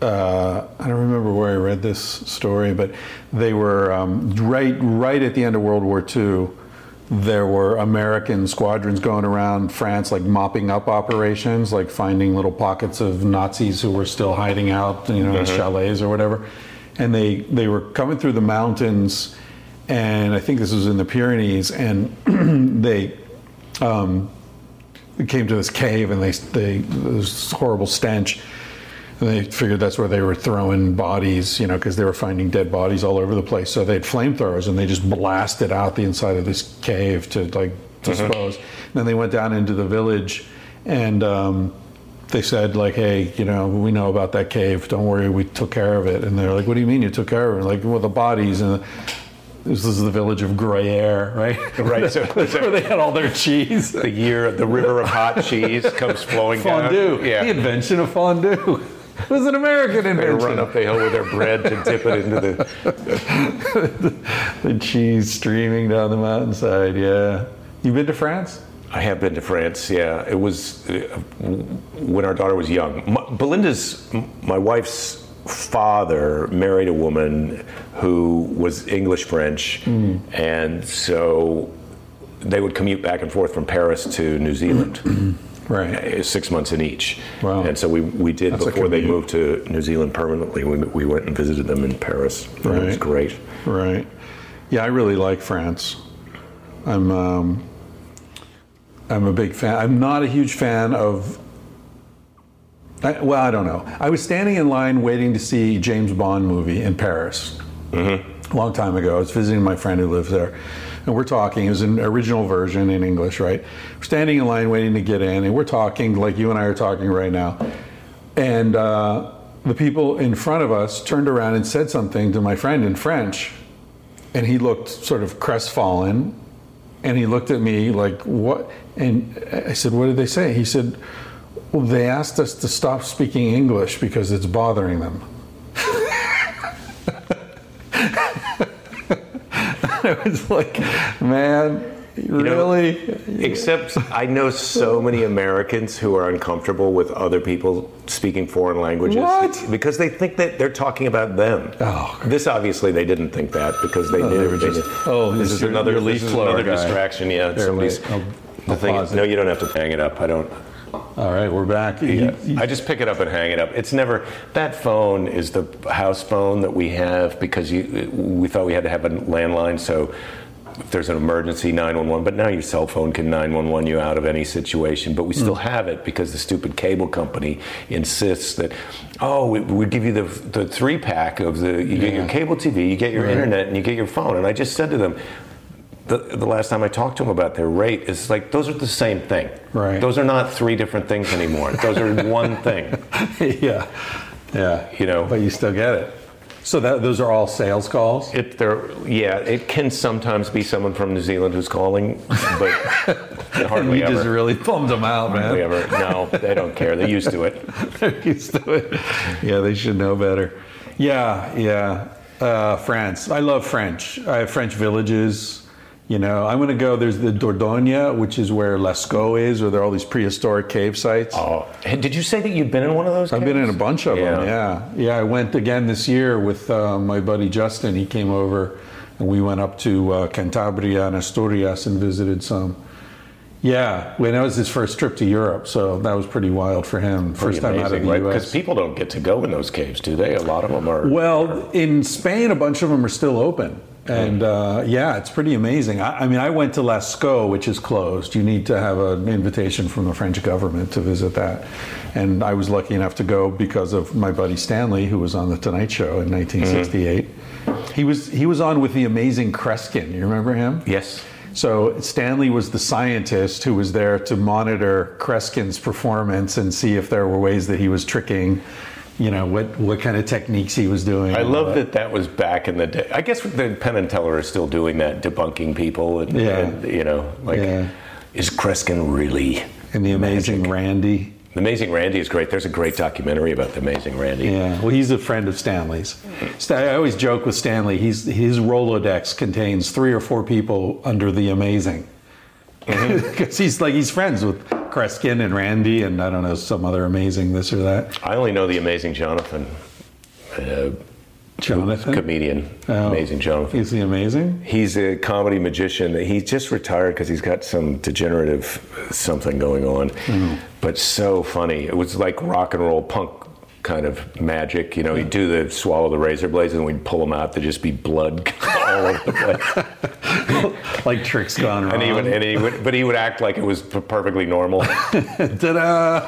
Uh, I don't remember where I read this story, but they were um, right right at the end of World War II. There were American squadrons going around France, like mopping up operations, like finding little pockets of Nazis who were still hiding out, you know, in chalets or whatever. And they they were coming through the mountains, and I think this was in the Pyrenees, and they um, they came to this cave and they, they this horrible stench and they figured that's where they were throwing bodies you know because they were finding dead bodies all over the place so they had flamethrowers and they just blasted out the inside of this cave to like dispose then they went down into the village and um, they said like hey you know we know about that cave don't worry we took care of it and they're like what do you mean you took care of it like well the bodies and this is the village of Gruyere, right? Right, so- that's where they had all their cheese. The year the river of hot cheese comes flowing Fondue. down. Yeah. The invention of fondue. It was an American They run up the hill with their bread to dip it into the. The cheese streaming down the mountainside. Yeah. you've been to France? I have been to France. Yeah, it was uh, when our daughter was young. My, Belinda's, my wife's father married a woman who was English French, and so they would commute back and forth from Paris to New Zealand. Right. uh, Six months in each, Wow. and so we, we did That's before they moved to New Zealand permanently. We, we went and visited them in Paris. and It was great. Right. Yeah, I really like France. I'm um, I'm a big fan. I'm not a huge fan of. I, well, I don't know. I was standing in line waiting to see James Bond movie in Paris a long time ago. I was visiting my friend who lives there, and we're talking. It was an original version in English, right? We're standing in line waiting to get in, and we're talking like you and I are talking right now. And uh, the people in front of us turned around and said something to my friend in French, and he looked sort of crestfallen, and he looked at me like, "What?" And I said, "What did they say?" He said, "Well, they asked us to stop speaking English because it's bothering them." I was like, man, You know, really? Except I know so many Americans who are uncomfortable with other people speaking foreign languages. What? Because they think that they're talking about them. Oh. This obviously they didn't think that because they oh, knew. they were just, oh, this is your- another, your this is another distraction. Yeah, somebody's. I'll- the thing is, it. no, you don't have to hang it up. I don't. All right, we're back. Yeah. I just pick it up and hang it up. It's never that phone is the house phone that we have because you, we thought we had to have a landline. So if there's an emergency, 911. But now your cell phone can 911 you out of any situation. But we hmm. still have it because the stupid cable company insists that oh we, we give you the the three pack of the you get your cable TV, you get your Right. internet, and you get your phone. And I just said to them. The, the last time I talked to them about their rate, it's like those are the same thing. Right. Those are not three different things anymore. Those are one thing. yeah, yeah. You know. but you still get it. So that those are all sales calls. It there, yeah. It can sometimes be someone from New Zealand who's calling, but hardly you ever. just really bummed them out, hardly man. ever. No, they don't care. They're used to it. They're used to it. Yeah, they should know better. Yeah, yeah. Uh, France. I love French. I have French villages. You know, I'm going to go. There's the Dordogne, which is where Lascaux is, where there are all these prehistoric cave sites. Oh, did you say that you've been in one of those? I've been in a bunch of Yeah. them. Yeah, yeah. I went again this year with uh, my buddy Justin. He came over, and we went up to uh, Cantabria and Asturias and visited some. Yeah, when that was his first trip to Europe, so that was pretty wild for him. First time out of the Because U.S. Because people don't get to go in those caves, do they? A lot of them are. Well, in Spain, a bunch of them are still open. And uh, yeah, it's pretty amazing. I, I mean, I went to Lascaux, which is closed. You need to have an invitation from the French government to visit that. And I was lucky enough to go because of my buddy Stanley, who was on the Tonight Show in 1968. He was he was on with the amazing Kreskin. You remember him? yes. So Stanley was the scientist who was there to monitor Kreskin's performance and see if there were ways that he was tricking, you know, what what kind of techniques he was doing. I love that that was back in the day. I guess the Penn and Teller are still doing that, debunking people, and, Yeah. and, you know, like, Yeah. is Kreskin really? And the amazing magic? Randi. The Amazing Randi is great. There's a great documentary about the Amazing Randi. Yeah, well, he's a friend of Stanley's. I always joke with Stanley. He's his Rolodex contains three or four people under the amazing, because he's like he's friends with Kreskin and Randi and I don't know some other amazing this or that. I only know the Amazing Jonathan, uh, Jonathan, comedian. Oh. Amazing Jonathan. is he amazing? He's a comedy magician. He just retired because he's got some degenerative something going on, but so funny. It was like rock and roll punk kind of magic. You know, he'd do the swallow the razor blades and we'd pull them out. There'd just be blood all over the place. like tricks gone wrong. And he would, and he would, but he would act like it was perfectly normal. Ta-da!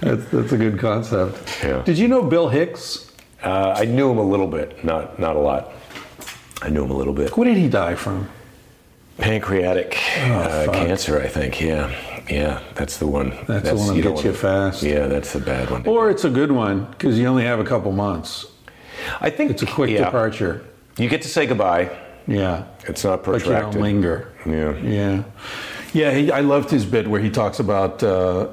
that's, that's a good concept. Yeah. Did you know Bill Hicks? Uh, I knew him a little bit, not not a lot. I knew him a little bit. What did he die from? Pancreatic uh, cancer, I think. Yeah, yeah, that's the one. That's the one that gets you fast. Yeah, that's the bad one. Or it's a good one because you only have a couple months. I think It's a quick yeah. departure. You get to say goodbye. Yeah. It's not protracted. But you don't linger. Yeah. Yeah. Yeah, he, I loved his bit where he talks about uh,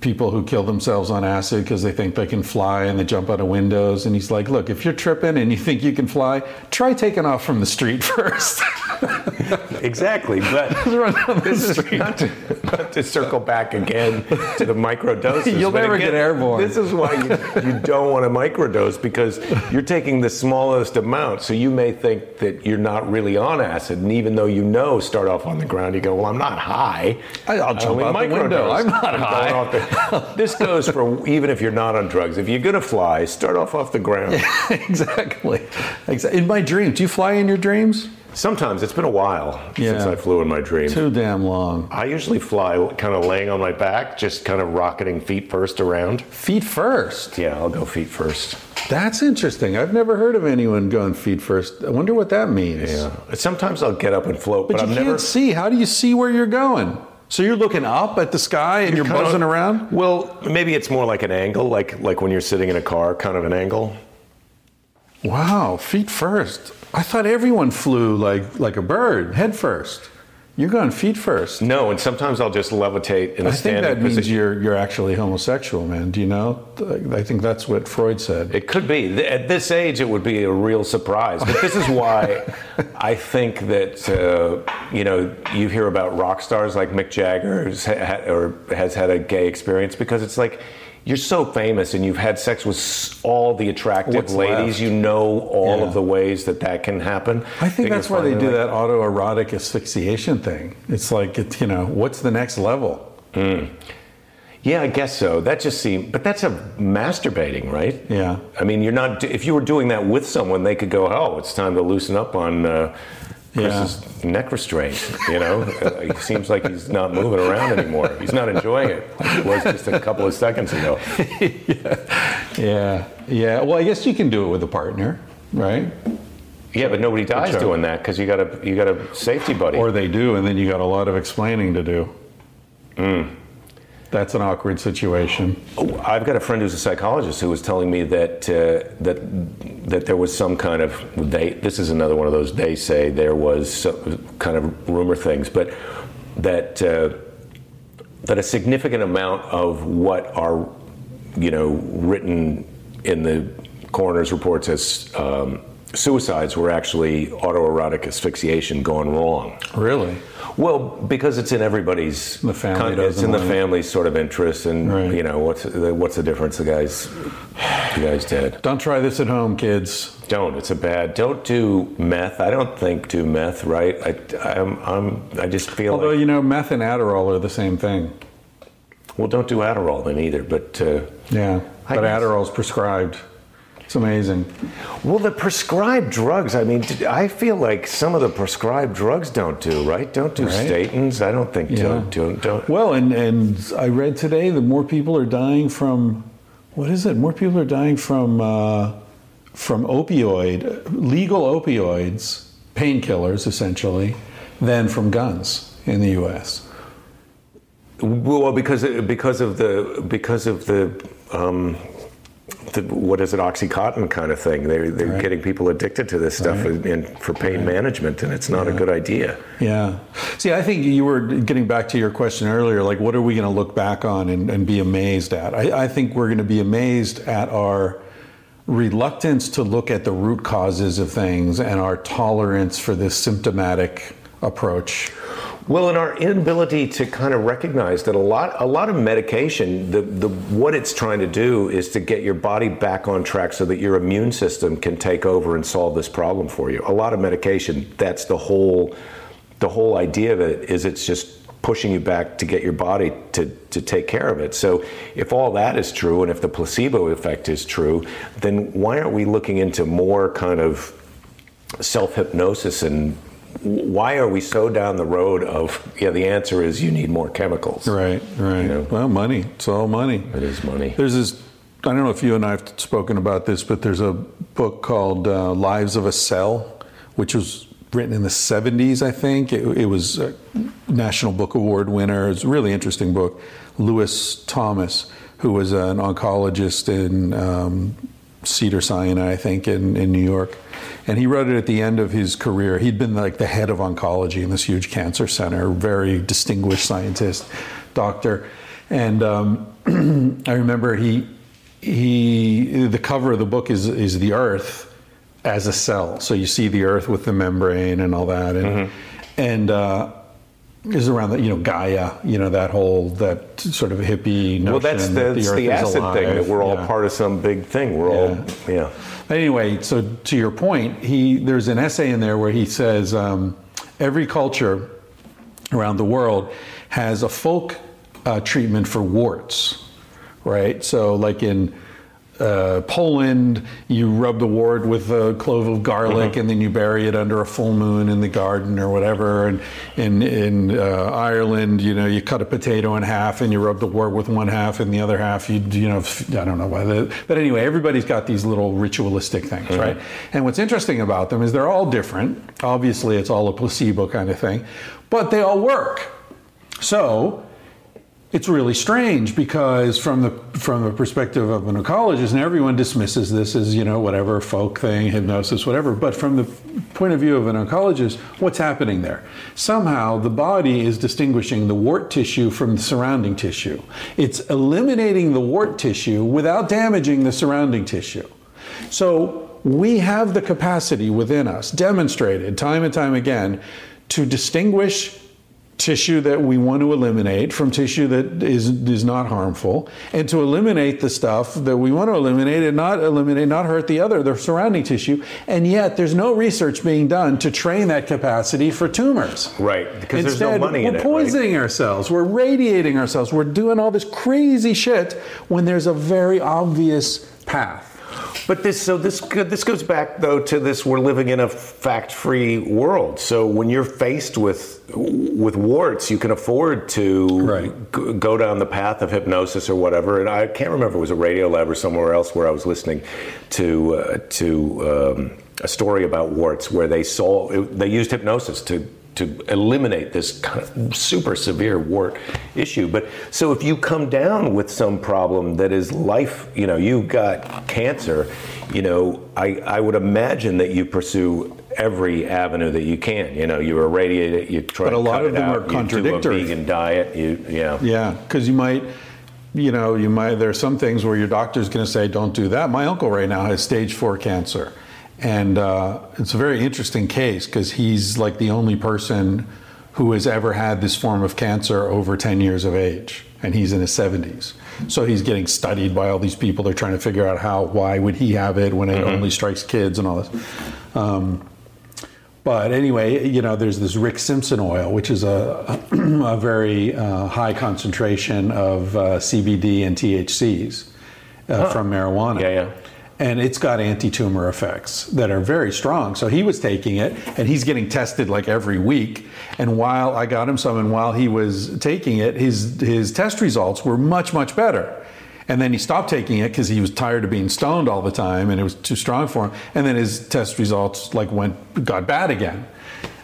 people who kill themselves on acid because they think they can fly and they jump out of windows. And he's like, look, if you're tripping and you think you can fly, try taking off from the street first. Exactly, but Run down the this is not to, not to circle back again to the microdoses. You'll never again, get airborne. This is why you, you don't want to microdose because you're taking the smallest amount. So you may think that you're not really on acid, and even though you know, start off on the ground, you go, "Well, I'm not high. I'll jump out the window. microdose. I'm not going high." Off the-" this goes for even if you're not on drugs. If you're gonna fly, start off off the ground. exactly. exactly. In my dreams, do you fly in your dreams? Sometimes it's been a while since I flew in my dreams. Too damn long. I usually fly kind of laying on my back, just kind of rocketing feet first around. Feet first. Yeah, I'll go feet first. That's interesting. I've never heard of anyone going feet first. I wonder what that means. Yeah. Sometimes I'll get up and float, but, But, you I've can't never. see. How do you see where you're going? So you're looking up at the sky and you're, Kinda- buzzing around? Well, maybe it's more like an angle, like like when you're sitting in a car, kind of an angle. Wow, feet first. I thought everyone flew like like a bird, head first. You're going feet first. No, and sometimes I'll just levitate in a I think standing that means you're you're actually homosexual, man. Do you know? I think that's what Freud said. It could be. At this age, it would be a real surprise. But this is why I think that, uh, you know, you hear about rock stars like Mick Jagger or has had a gay experience because it's like, you're so famous and you've had sex with all the attractive What's ladies. left? You know all Yeah. of the ways that that can happen. I think That that's why they do like- that autoerotic asphyxiation thing. It's like, it, you know, what's the next level? Yeah, I guess so. That just seems, but that's a masturbating, right? Yeah. I mean, you're not. If you were doing that with someone, they could go, "Oh, it's time to loosen up on uh, Chris's neck restraint." You know, uh, it seems like he's not moving around anymore. He's not enjoying it. Like it was just a couple of seconds ago. Yeah, yeah. Well, I guess you can do it with a partner, right? Yeah, but nobody dies Sure. doing that because you got a you got a safety buddy. Or they do, and then you got a lot of explaining to do. That's an awkward situation. I've got a friend who's a psychologist who was telling me that uh, that that there was some kind of they. This is another one of those they say there was some kind of rumor things, but that uh, that a significant amount of what are you know written in the coroner's reports as um, suicides were actually autoerotic asphyxiation gone wrong. Really? Well, because it's in everybody's The family con- it's in the family's sort of interest, and Right. you know what's the, what's the difference? The guy's the guy's dead. Don't try this at home, kids. Don't. It's a bad. Don't do meth. I don't think do meth. Right. I, I'm. I'm. I just feel Although like. you know, meth and Adderall are the same thing. Well, don't do Adderall then either. But uh, Yeah, I but guess- Adderall's prescribed. It's amazing. well, the prescribed drugs. I mean, I feel like some of the prescribed drugs don't do right. Don't do Right. statins. I don't think Yeah. don't don't don't. Well, and and I read today that more people are dying from what is it? More people are dying from uh, from opioid legal opioids, painkillers essentially, than from guns in the U.S. Well, because because of the because of the, um, the what is it oxycontin kind of thing. They're they're Right. getting people addicted to this stuff Right. and, for pain management, and it's not a good idea. Yeah. See, I think you were getting back to your question earlier, like what are we going to look back on and, and be amazed at? I, I think we're going to be amazed at our reluctance to look at the root causes of things and our tolerance for this symptomatic approach. Well, and our inability to kind of recognize that a lot a lot of medication, the, the what it's trying to do is to get your body back on track so that your immune system can take over and solve this problem for you. A lot of medication, that's the whole the whole idea of it is it's just pushing you back to get your body to, to take care of it. So if all that is true and if the placebo effect is true, then why aren't we looking into more kind of self hypnosis and why are we so down the road of yeah the answer is you need more chemicals Right, right. You know? Well, money. It's all money. it is money There's this. I don't know if you and I have spoken about this, but there's a book called uh, Lives of a Cell, which was written in the 70s, I think. It, it was a National Book Award winner. It's a really interesting book. Lewis Thomas, who was an oncologist in um, Cedar Sinai, I think, in, in New York. And he wrote it at the end of his career. He'd been like the head of oncology in this huge cancer center, very distinguished scientist, doctor. And um, I remember he he the cover of the book is is the Earth as a cell. So you see the Earth with the membrane and all that, and and uh, is around the you know Gaia, you know that whole that sort of hippie notion. well that's the, that the is acid thing that we're all Yeah. part of some big thing we're all yeah Anyway, so to your point, he there's an essay in there where he says um, every culture around the world has a folk uh, treatment for warts, right? So, like in uh, Poland, you rub the wart with a clove of garlic, and then you bury it under a full moon in the garden or whatever. And in in uh, Ireland, you know, you cut a potato in half, and you rub the wart with one half, and the other half, you you know, I don't know why. The, but anyway, everybody's got these little ritualistic things, right? And what's interesting about them is they're all different. Obviously, it's all a placebo kind of thing, but they all work. So it's really strange because from the from the perspective of an oncologist, and everyone dismisses this as you know whatever folk thing, hypnosis, whatever. But from the point of view of an oncologist, what's happening there? Somehow the body is distinguishing the wart tissue from the surrounding tissue. It's eliminating the wart tissue without damaging the surrounding tissue. So we have the capacity within us, demonstrated time and time again, to distinguish tissue that we want to eliminate from tissue that is is not harmful. And to eliminate the stuff that we want to eliminate and not eliminate not hurt the other the surrounding tissue. And yet there's no research being done to train that capacity for tumors. Right, because there's no Instead, money we're in it, right? poisoning ourselves. We're radiating ourselves. We're doing all this crazy shit when there's a very obvious path But this, so this, this goes back though to this. We're living in a fact-free world. So when you're faced with with warts, you can afford to Right. g- go down the path of hypnosis or whatever. And I can't remember if it was a Radiolab or somewhere else where I was listening to uh, to um, a story about warts where they saw they used hypnosis to to eliminate this kind of super severe wart issue. But so if you come down with some problem that is life, you know, you've got cancer, you know, I, I would imagine that you pursue every avenue that you can. You know, you irradiate it, you try But a to lot of them out, are you contradictory. do a vegan diet, you yeah. Yeah, because you might, you know, you might. There are some things where your doctor's going to say, "Don't do that." My uncle right now has stage four cancer, and uh, it's a very interesting case because he's like the only person who has ever had this form of cancer over 10 years of age, and he's in his 70s. So he's getting studied by all these people. They're trying to figure out how, why would he have it when it only strikes kids and all this. Um, but anyway, you know, there's this Rick Simpson oil, which is a, a very uh, high concentration of uh, CBD and THCs uh, from marijuana. Yeah, yeah. And it's got anti tumor effects that are very strong. So he was taking it and he's getting tested like every week. And while I got him some, and while he was taking it, his, his test results were much, much better. And then he stopped taking it because he was tired of being stoned all the time and it was too strong for him. And then his test results like went got bad again.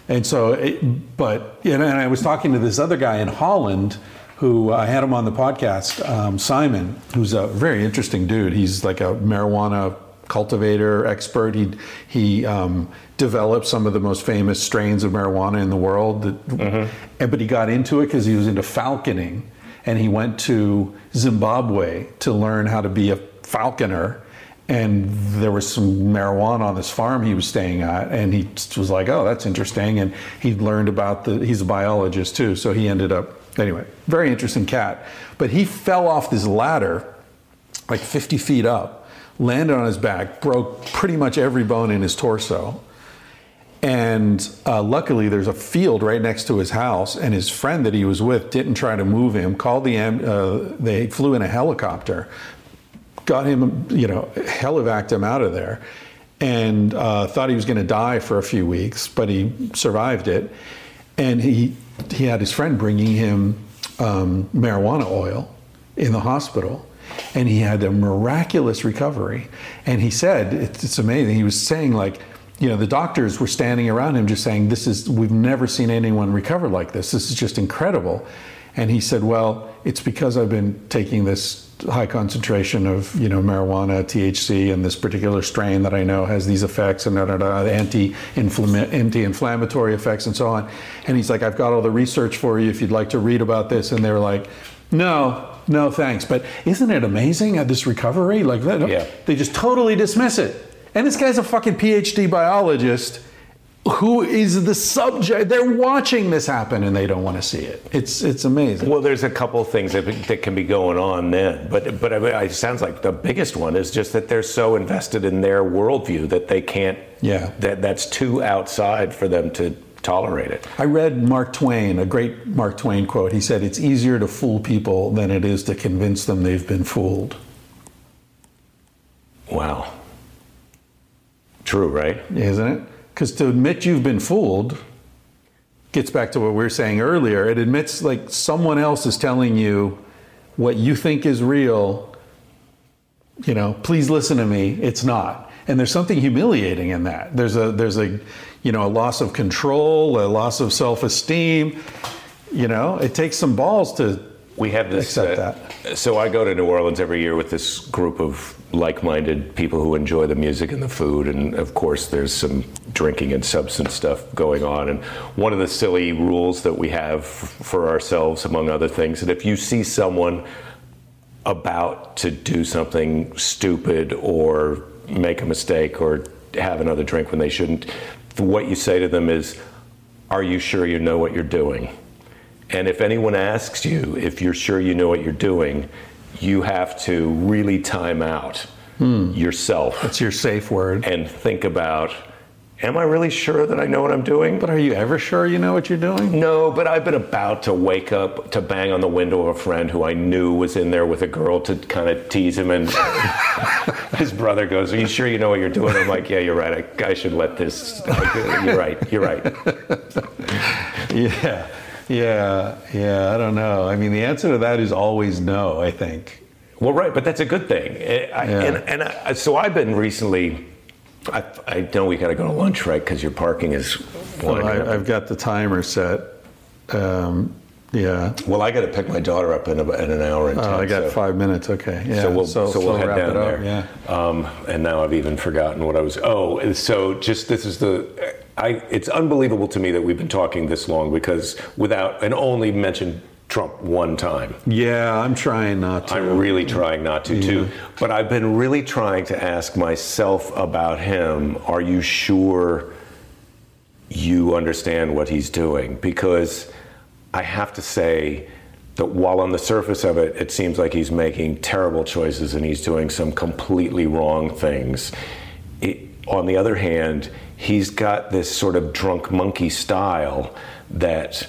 And so, it, but you know, and I was talking to this other guy in Holland who I had him on the podcast, um, Simon, who's a very interesting dude. He's like a marijuana cultivator expert. He he um, developed some of the most famous strains of marijuana in the world. That, and, but he got into it because he was into falconing, and he went to Zimbabwe to learn how to be a falconer. And there was some marijuana on this farm he was staying at, and he was like, "Oh, that's interesting." And he learned about the. He's a biologist too, so he ended up anyway. Very interesting cat, but he fell off this ladder, like 50 feet up, landed on his back, broke pretty much every bone in his torso. And uh, luckily, there's a field right next to his house, and his friend that he was with didn't try to move him. Called the uh, they flew in a helicopter, got him, you know, helivaced him out of there, and uh, thought he was going to die for a few weeks, but he survived it. And he he had his friend bringing him um, marijuana oil in the hospital, and he had a miraculous recovery. And he said, it's, it's amazing. He was saying like. You know, the doctors were standing around him just saying, This is, we've never seen anyone recover like this. This is just incredible. And he said, Well, it's because I've been taking this high concentration of, you know, marijuana, THC, and this particular strain that I know has these effects and da, da, da, anti inflammatory effects and so on. And he's like, I've got all the research for you if you'd like to read about this. And they were like, No, no, thanks. But isn't it amazing at this recovery? Like, that, Yeah. they just totally dismiss it. And this guy's a fucking PhD biologist who is the subject. They're watching this happen and they don't want to see it. It's it's amazing. Well, there's a couple of things that, that can be going on then, but but it sounds like the biggest one is just that they're so invested in their worldview that they can't. Yeah. That that's too outside for them to tolerate it. I read Mark Twain, a great Mark Twain quote. He said, "It's easier to fool people than it is to convince them they've been fooled." Wow. True, right? Isn't it? Because to admit you've been fooled gets back to what we were saying earlier. It admits like someone else is telling you what you think is real. You know, please listen to me. It's not. And there's something humiliating in that. There's a there's a you know a loss of control, a loss of self-esteem. You know, it takes some balls to We have this. accept uh, that. So I go to New Orleans every year with this group of like-minded people who enjoy the music and the food, and of course, there's some drinking and substance stuff going on. And one of the silly rules that we have for ourselves, among other things, that if you see someone about to do something stupid or make a mistake or have another drink when they shouldn't, what you say to them is, Are you sure you know what you're doing? And if anyone asks you if you're sure you know what you're doing, you have to really time out hmm. yourself That's your safe word. and think about, Am I really sure that I know what I'm doing? But are you ever sure you know what you're doing? No, but I've been about to wake up to bang on the window of a friend who I knew was in there with a girl to kind of tease him. And his brother goes, Are you sure you know what you're doing? I'm like, Yeah, you're right. I, I should let this. You're right. You're right. Yeah, yeah, yeah. I don't know. I mean, the answer to that is always no. I think. Well, right, but that's a good thing. I, I- Yeah. And, and I, so I've been recently. I, I know we got to go to lunch, right? Because your parking is. Well. I, I've got the timer set. Um, yeah. well, I got to pick my daughter up in, about, in an hour and ten. Oh, I got so- five minutes. Okay. Yeah. So we'll, so, we'll head wrap down it up. there. Yeah. Um, and now I've even forgotten what I was. Oh, so just this is the. I. It's unbelievable to me that we've been talking this long because without and only mentioned Trump one time. Yeah, I'm trying not to. I'm really trying not to too. But I've been really trying to ask myself about him. Are you sure you understand what he's doing? Because I have to say that while on the surface of it, it seems like he's making terrible choices and he's doing some completely wrong things. It, on the other hand, he's got this sort of drunk monkey style that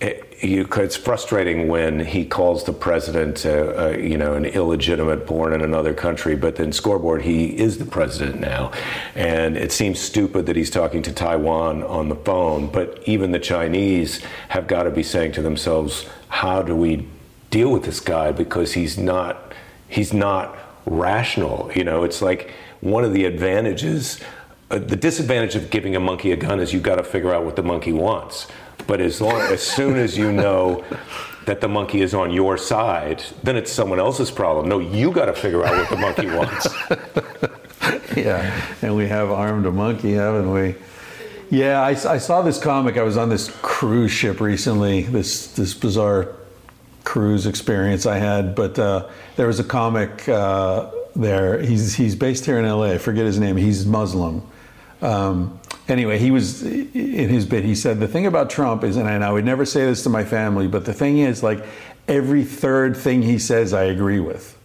it, you, it's frustrating when he calls the president, uh, uh, you know, an illegitimate born in another country, but then scoreboard, he is the president now. And it seems stupid that he's talking to Taiwan on the phone, but even the Chinese have got to be saying to themselves, how do we deal with this guy? Because he's not, he's not rational. You know, it's like one of the advantages, uh, the disadvantage of giving a monkey a gun is you've got to figure out what the monkey wants. But as long, as soon as you know that the monkey is on your side, then it's someone else's problem. No, you got to figure out what the monkey wants. yeah, and we have armed a monkey, haven't we? Yeah, I, I saw this comic. I was on this cruise ship recently. This this bizarre cruise experience I had, but uh, there was a comic uh, there. He's he's based here in L.A. I forget his name. He's Muslim. Um, anyway, he was in his bit. He said the thing about Trump is, and I, and I would never say this to my family, but the thing is, like every third thing he says, I agree with,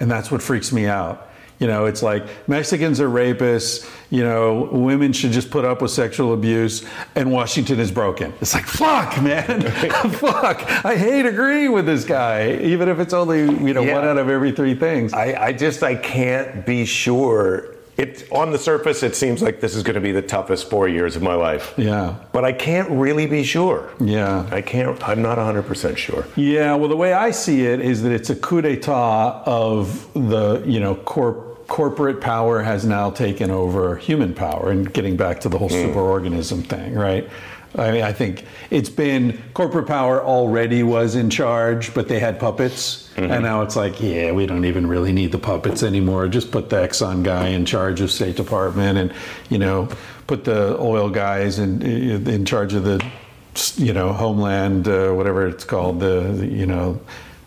and that's what freaks me out. You know, it's like Mexicans are rapists. You know, women should just put up with sexual abuse, and Washington is broken. It's like, fuck, man, fuck. I hate agreeing with this guy, even if it's only you know Yeah. one out of every three things. I, I just I can't be sure. It on the surface, it seems like this is going to be the toughest four years of my life. yeah, But I can't really be sure. yeah. I can't. I'm not 100 percent sure. Yeah, well, the way I see it is that it's a coup d'état of the, you know, corp, corporate power has now taken over human power and getting back to the whole hmm. superorganism thing, right? I mean, I think it's been corporate power already was in charge, but they had puppets. And now it's like, yeah, we don't even really need the puppets anymore. Just put the Exxon guy in charge of State Department and, you know, put the oil guys in, in charge of the you know, Homeland, uh, whatever it's called, the, you know,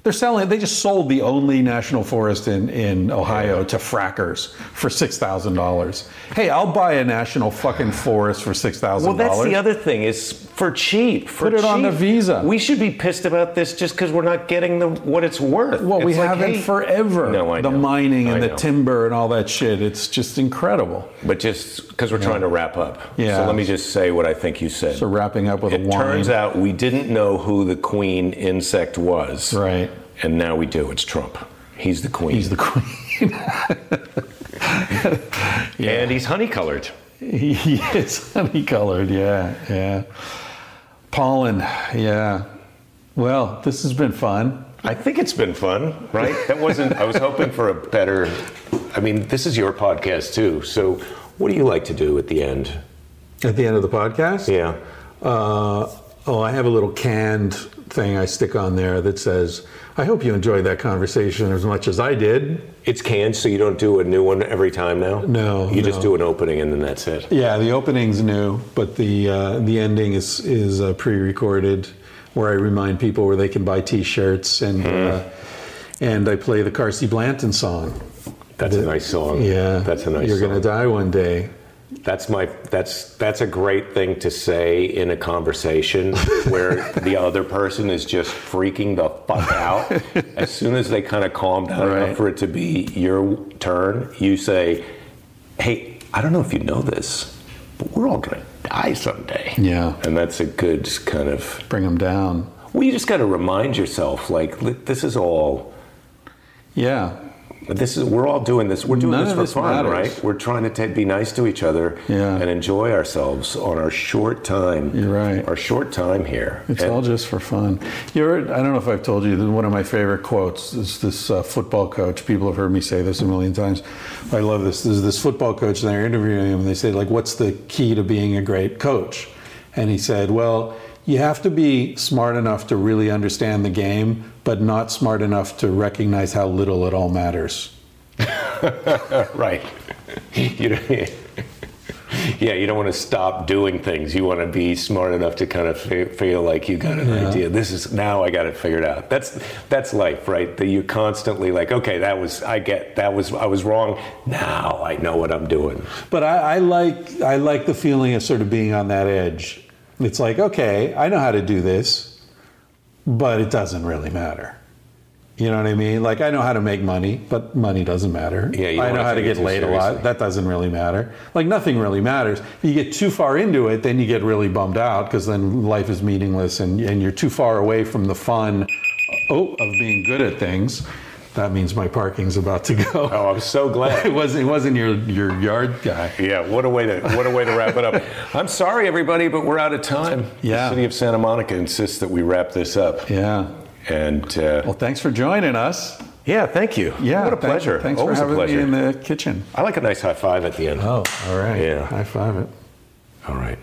they're selling. They just sold the only national forest in in Ohio to frackers for six thousand dollars. Hey, I'll buy a national fucking forest for six thousand Well, that's the other thing is for cheap. For Put it on the visa. We should be pissed about this just because we're not getting the what it's worth. Well, we like, haven't hey- forever. No, I the know. mining and the timber and all that shit. It's just incredible. But just because we're trying to wrap up. Yeah. So let me just say what I think you said. So wrapping up with it a wine. turns out we didn't know who the queen insect was. right? And now we do. It's Trump. He's the queen. He's the queen. And he's honey colored. he is honey colored. Yeah, yeah. Pollen. Yeah. Well, this has been fun. I think it's been fun, right? That wasn't, I was hoping for a better, I mean, this is your podcast too. So what do you like to do at the end? At the end of the podcast? Yeah. Uh, oh, I have a little canned thing I stick on there that says, "I hope you enjoyed that conversation as much as I did." It's canned, so you don't do a new one every time now. No, you just do an opening and then that's it. Yeah, the opening's new, but the uh, the ending is is uh, pre-recorded, where I remind people where they can buy T-shirts and uh, and I play the Carsie Blanton song. That's a nice song. Yeah, that's a nice. Song. You're gonna die one day. That's my that's that's a great thing to say in a conversation where the other person is just freaking the fuck out. As soon as they kind of calm down Right. enough for it to be your turn, you say, "Hey, I don't know if you know this, but we're all gonna die someday." Yeah. and that's a good kind of. Bring them down. Well, you just got to remind yourself, like this is all. Yeah, This is we're all doing this. We're doing None this for this fun, matters. right? We're trying to ta- be nice to each other Yeah. and enjoy ourselves on our short time. You're right. Our short time here. It's And- all just for fun. You're, I don't know if I've told you, one of my favorite quotes is this uh, football coach. People have heard me say this a million times. I love this. There's this football coach, and they're interviewing him, and they say, like, what's the key to being a great coach? And he said, well, you have to be smart enough to really understand the game, but not smart enough to recognize how little it all matters. right. you don't, yeah, you don't want to stop doing things. You want to be smart enough to kind of fe- feel like you got an Yeah. idea. This is now I got it figured out. That's that's life, right? That you're constantly like, okay, that was I get that was I was wrong. Now I know what I'm doing. But I, I like I like the feeling of sort of being on that edge. It's like, okay, I know how to do this, but it doesn't really matter. You know what I mean? Like I know how to make money, but money doesn't matter. Yeah, you I know how to get laid a lot. That doesn't really matter. Like nothing really matters. If you get too far into it, then you get really bummed out because then life is meaningless and, and you're too far away from the fun oh, of being good at things. That means my parking's about to go. Oh, I'm so glad. It wasn't. It wasn't your your yard guy. Yeah, what a way to what a way to wrap it up. I'm sorry, everybody, but we're out of time. Yeah. The city of Santa Monica insists that we wrap this up. Yeah. And uh, Well, thanks for joining us. yeah, thank you. Yeah, what a pleasure. Thanks Always for a having pleasure. me in the kitchen. I like a nice high five at the end. Oh, all right. Yeah. High five it. All right.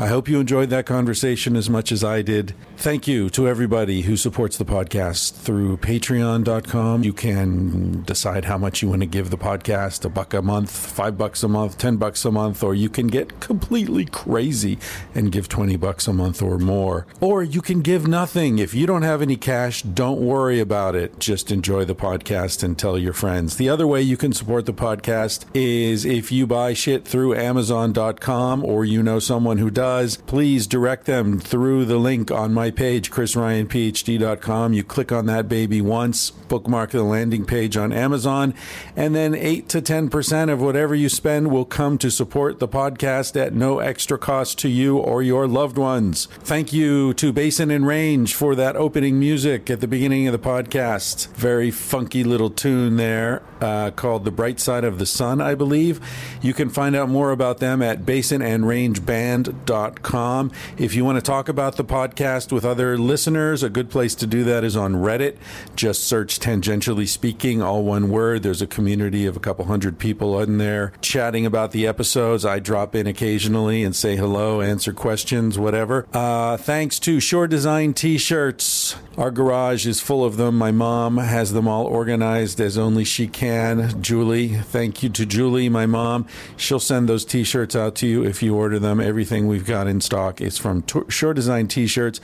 I hope you enjoyed that conversation as much as I did. Thank you to everybody who supports the podcast through patreon.com. You can decide how much you want to give the podcast a buck a month, five bucks a month, 10 bucks a month, or you can get completely crazy and give 20 bucks a month or more. Or you can give nothing. If you don't have any cash, don't worry about it. Just enjoy the podcast and tell your friends. The other way you can support the podcast is if you buy shit through amazon.com or you know someone who does, please direct them through the link on my page, chrisryanphd.com. You click on that baby once, bookmark the landing page on Amazon, and then 8 to 10% of whatever you spend will come to support the podcast at no extra cost to you or your loved ones. Thank you to Basin and Range for that opening music at the beginning of the podcast. Very funky little tune there uh, called The Bright Side of the Sun, I believe. You can find out more about them at basinandrangeband.com. If you want to talk about the podcast with other listeners, a good place to do that is on Reddit. Just search Tangentially Speaking, all one word. There's a community of a couple hundred people in there chatting about the episodes. I drop in occasionally and say hello, answer questions, whatever. Uh, thanks to Shore Design t shirts. Our garage is full of them. My mom has them all organized as only she can. Julie, thank you to Julie, my mom. She'll send those t shirts out to you if you order them. Everything we've got in stock is from T- Shore Design t shirts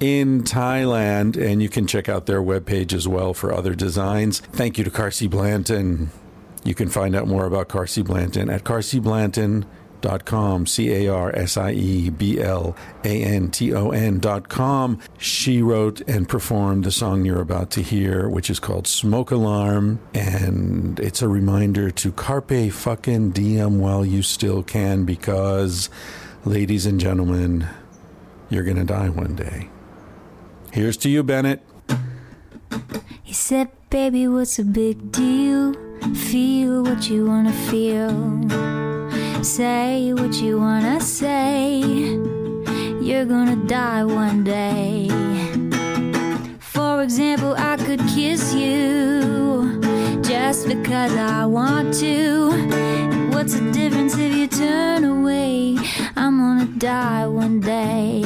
in Thailand, and you can check out their webpage as well for other designs. Thank you to Carsie Blanton. You can find out more about Carsie Blanton at carsieblanton.com, C A R S I B L A N T O N.com. She wrote and performed the song you're about to hear, which is called Smoke Alarm. And it's a reminder to carpe fucking diem while you still can, because, ladies and gentlemen, you're going to die one day. Here's to you, Bennett. He said, Baby, what's a big deal? Feel what you wanna feel. Say what you wanna say. You're gonna die one day. For example, I could kiss you just because I want to. And what's the difference if you turn away? I'm gonna die one day.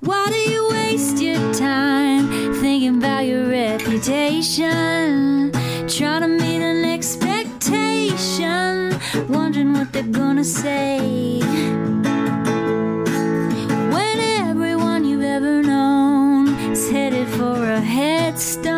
Why do you waste your time thinking about your reputation? Trying to meet an expectation, wondering what they're gonna say. When everyone you've ever known is headed for a headstone,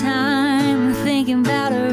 Time thinking about a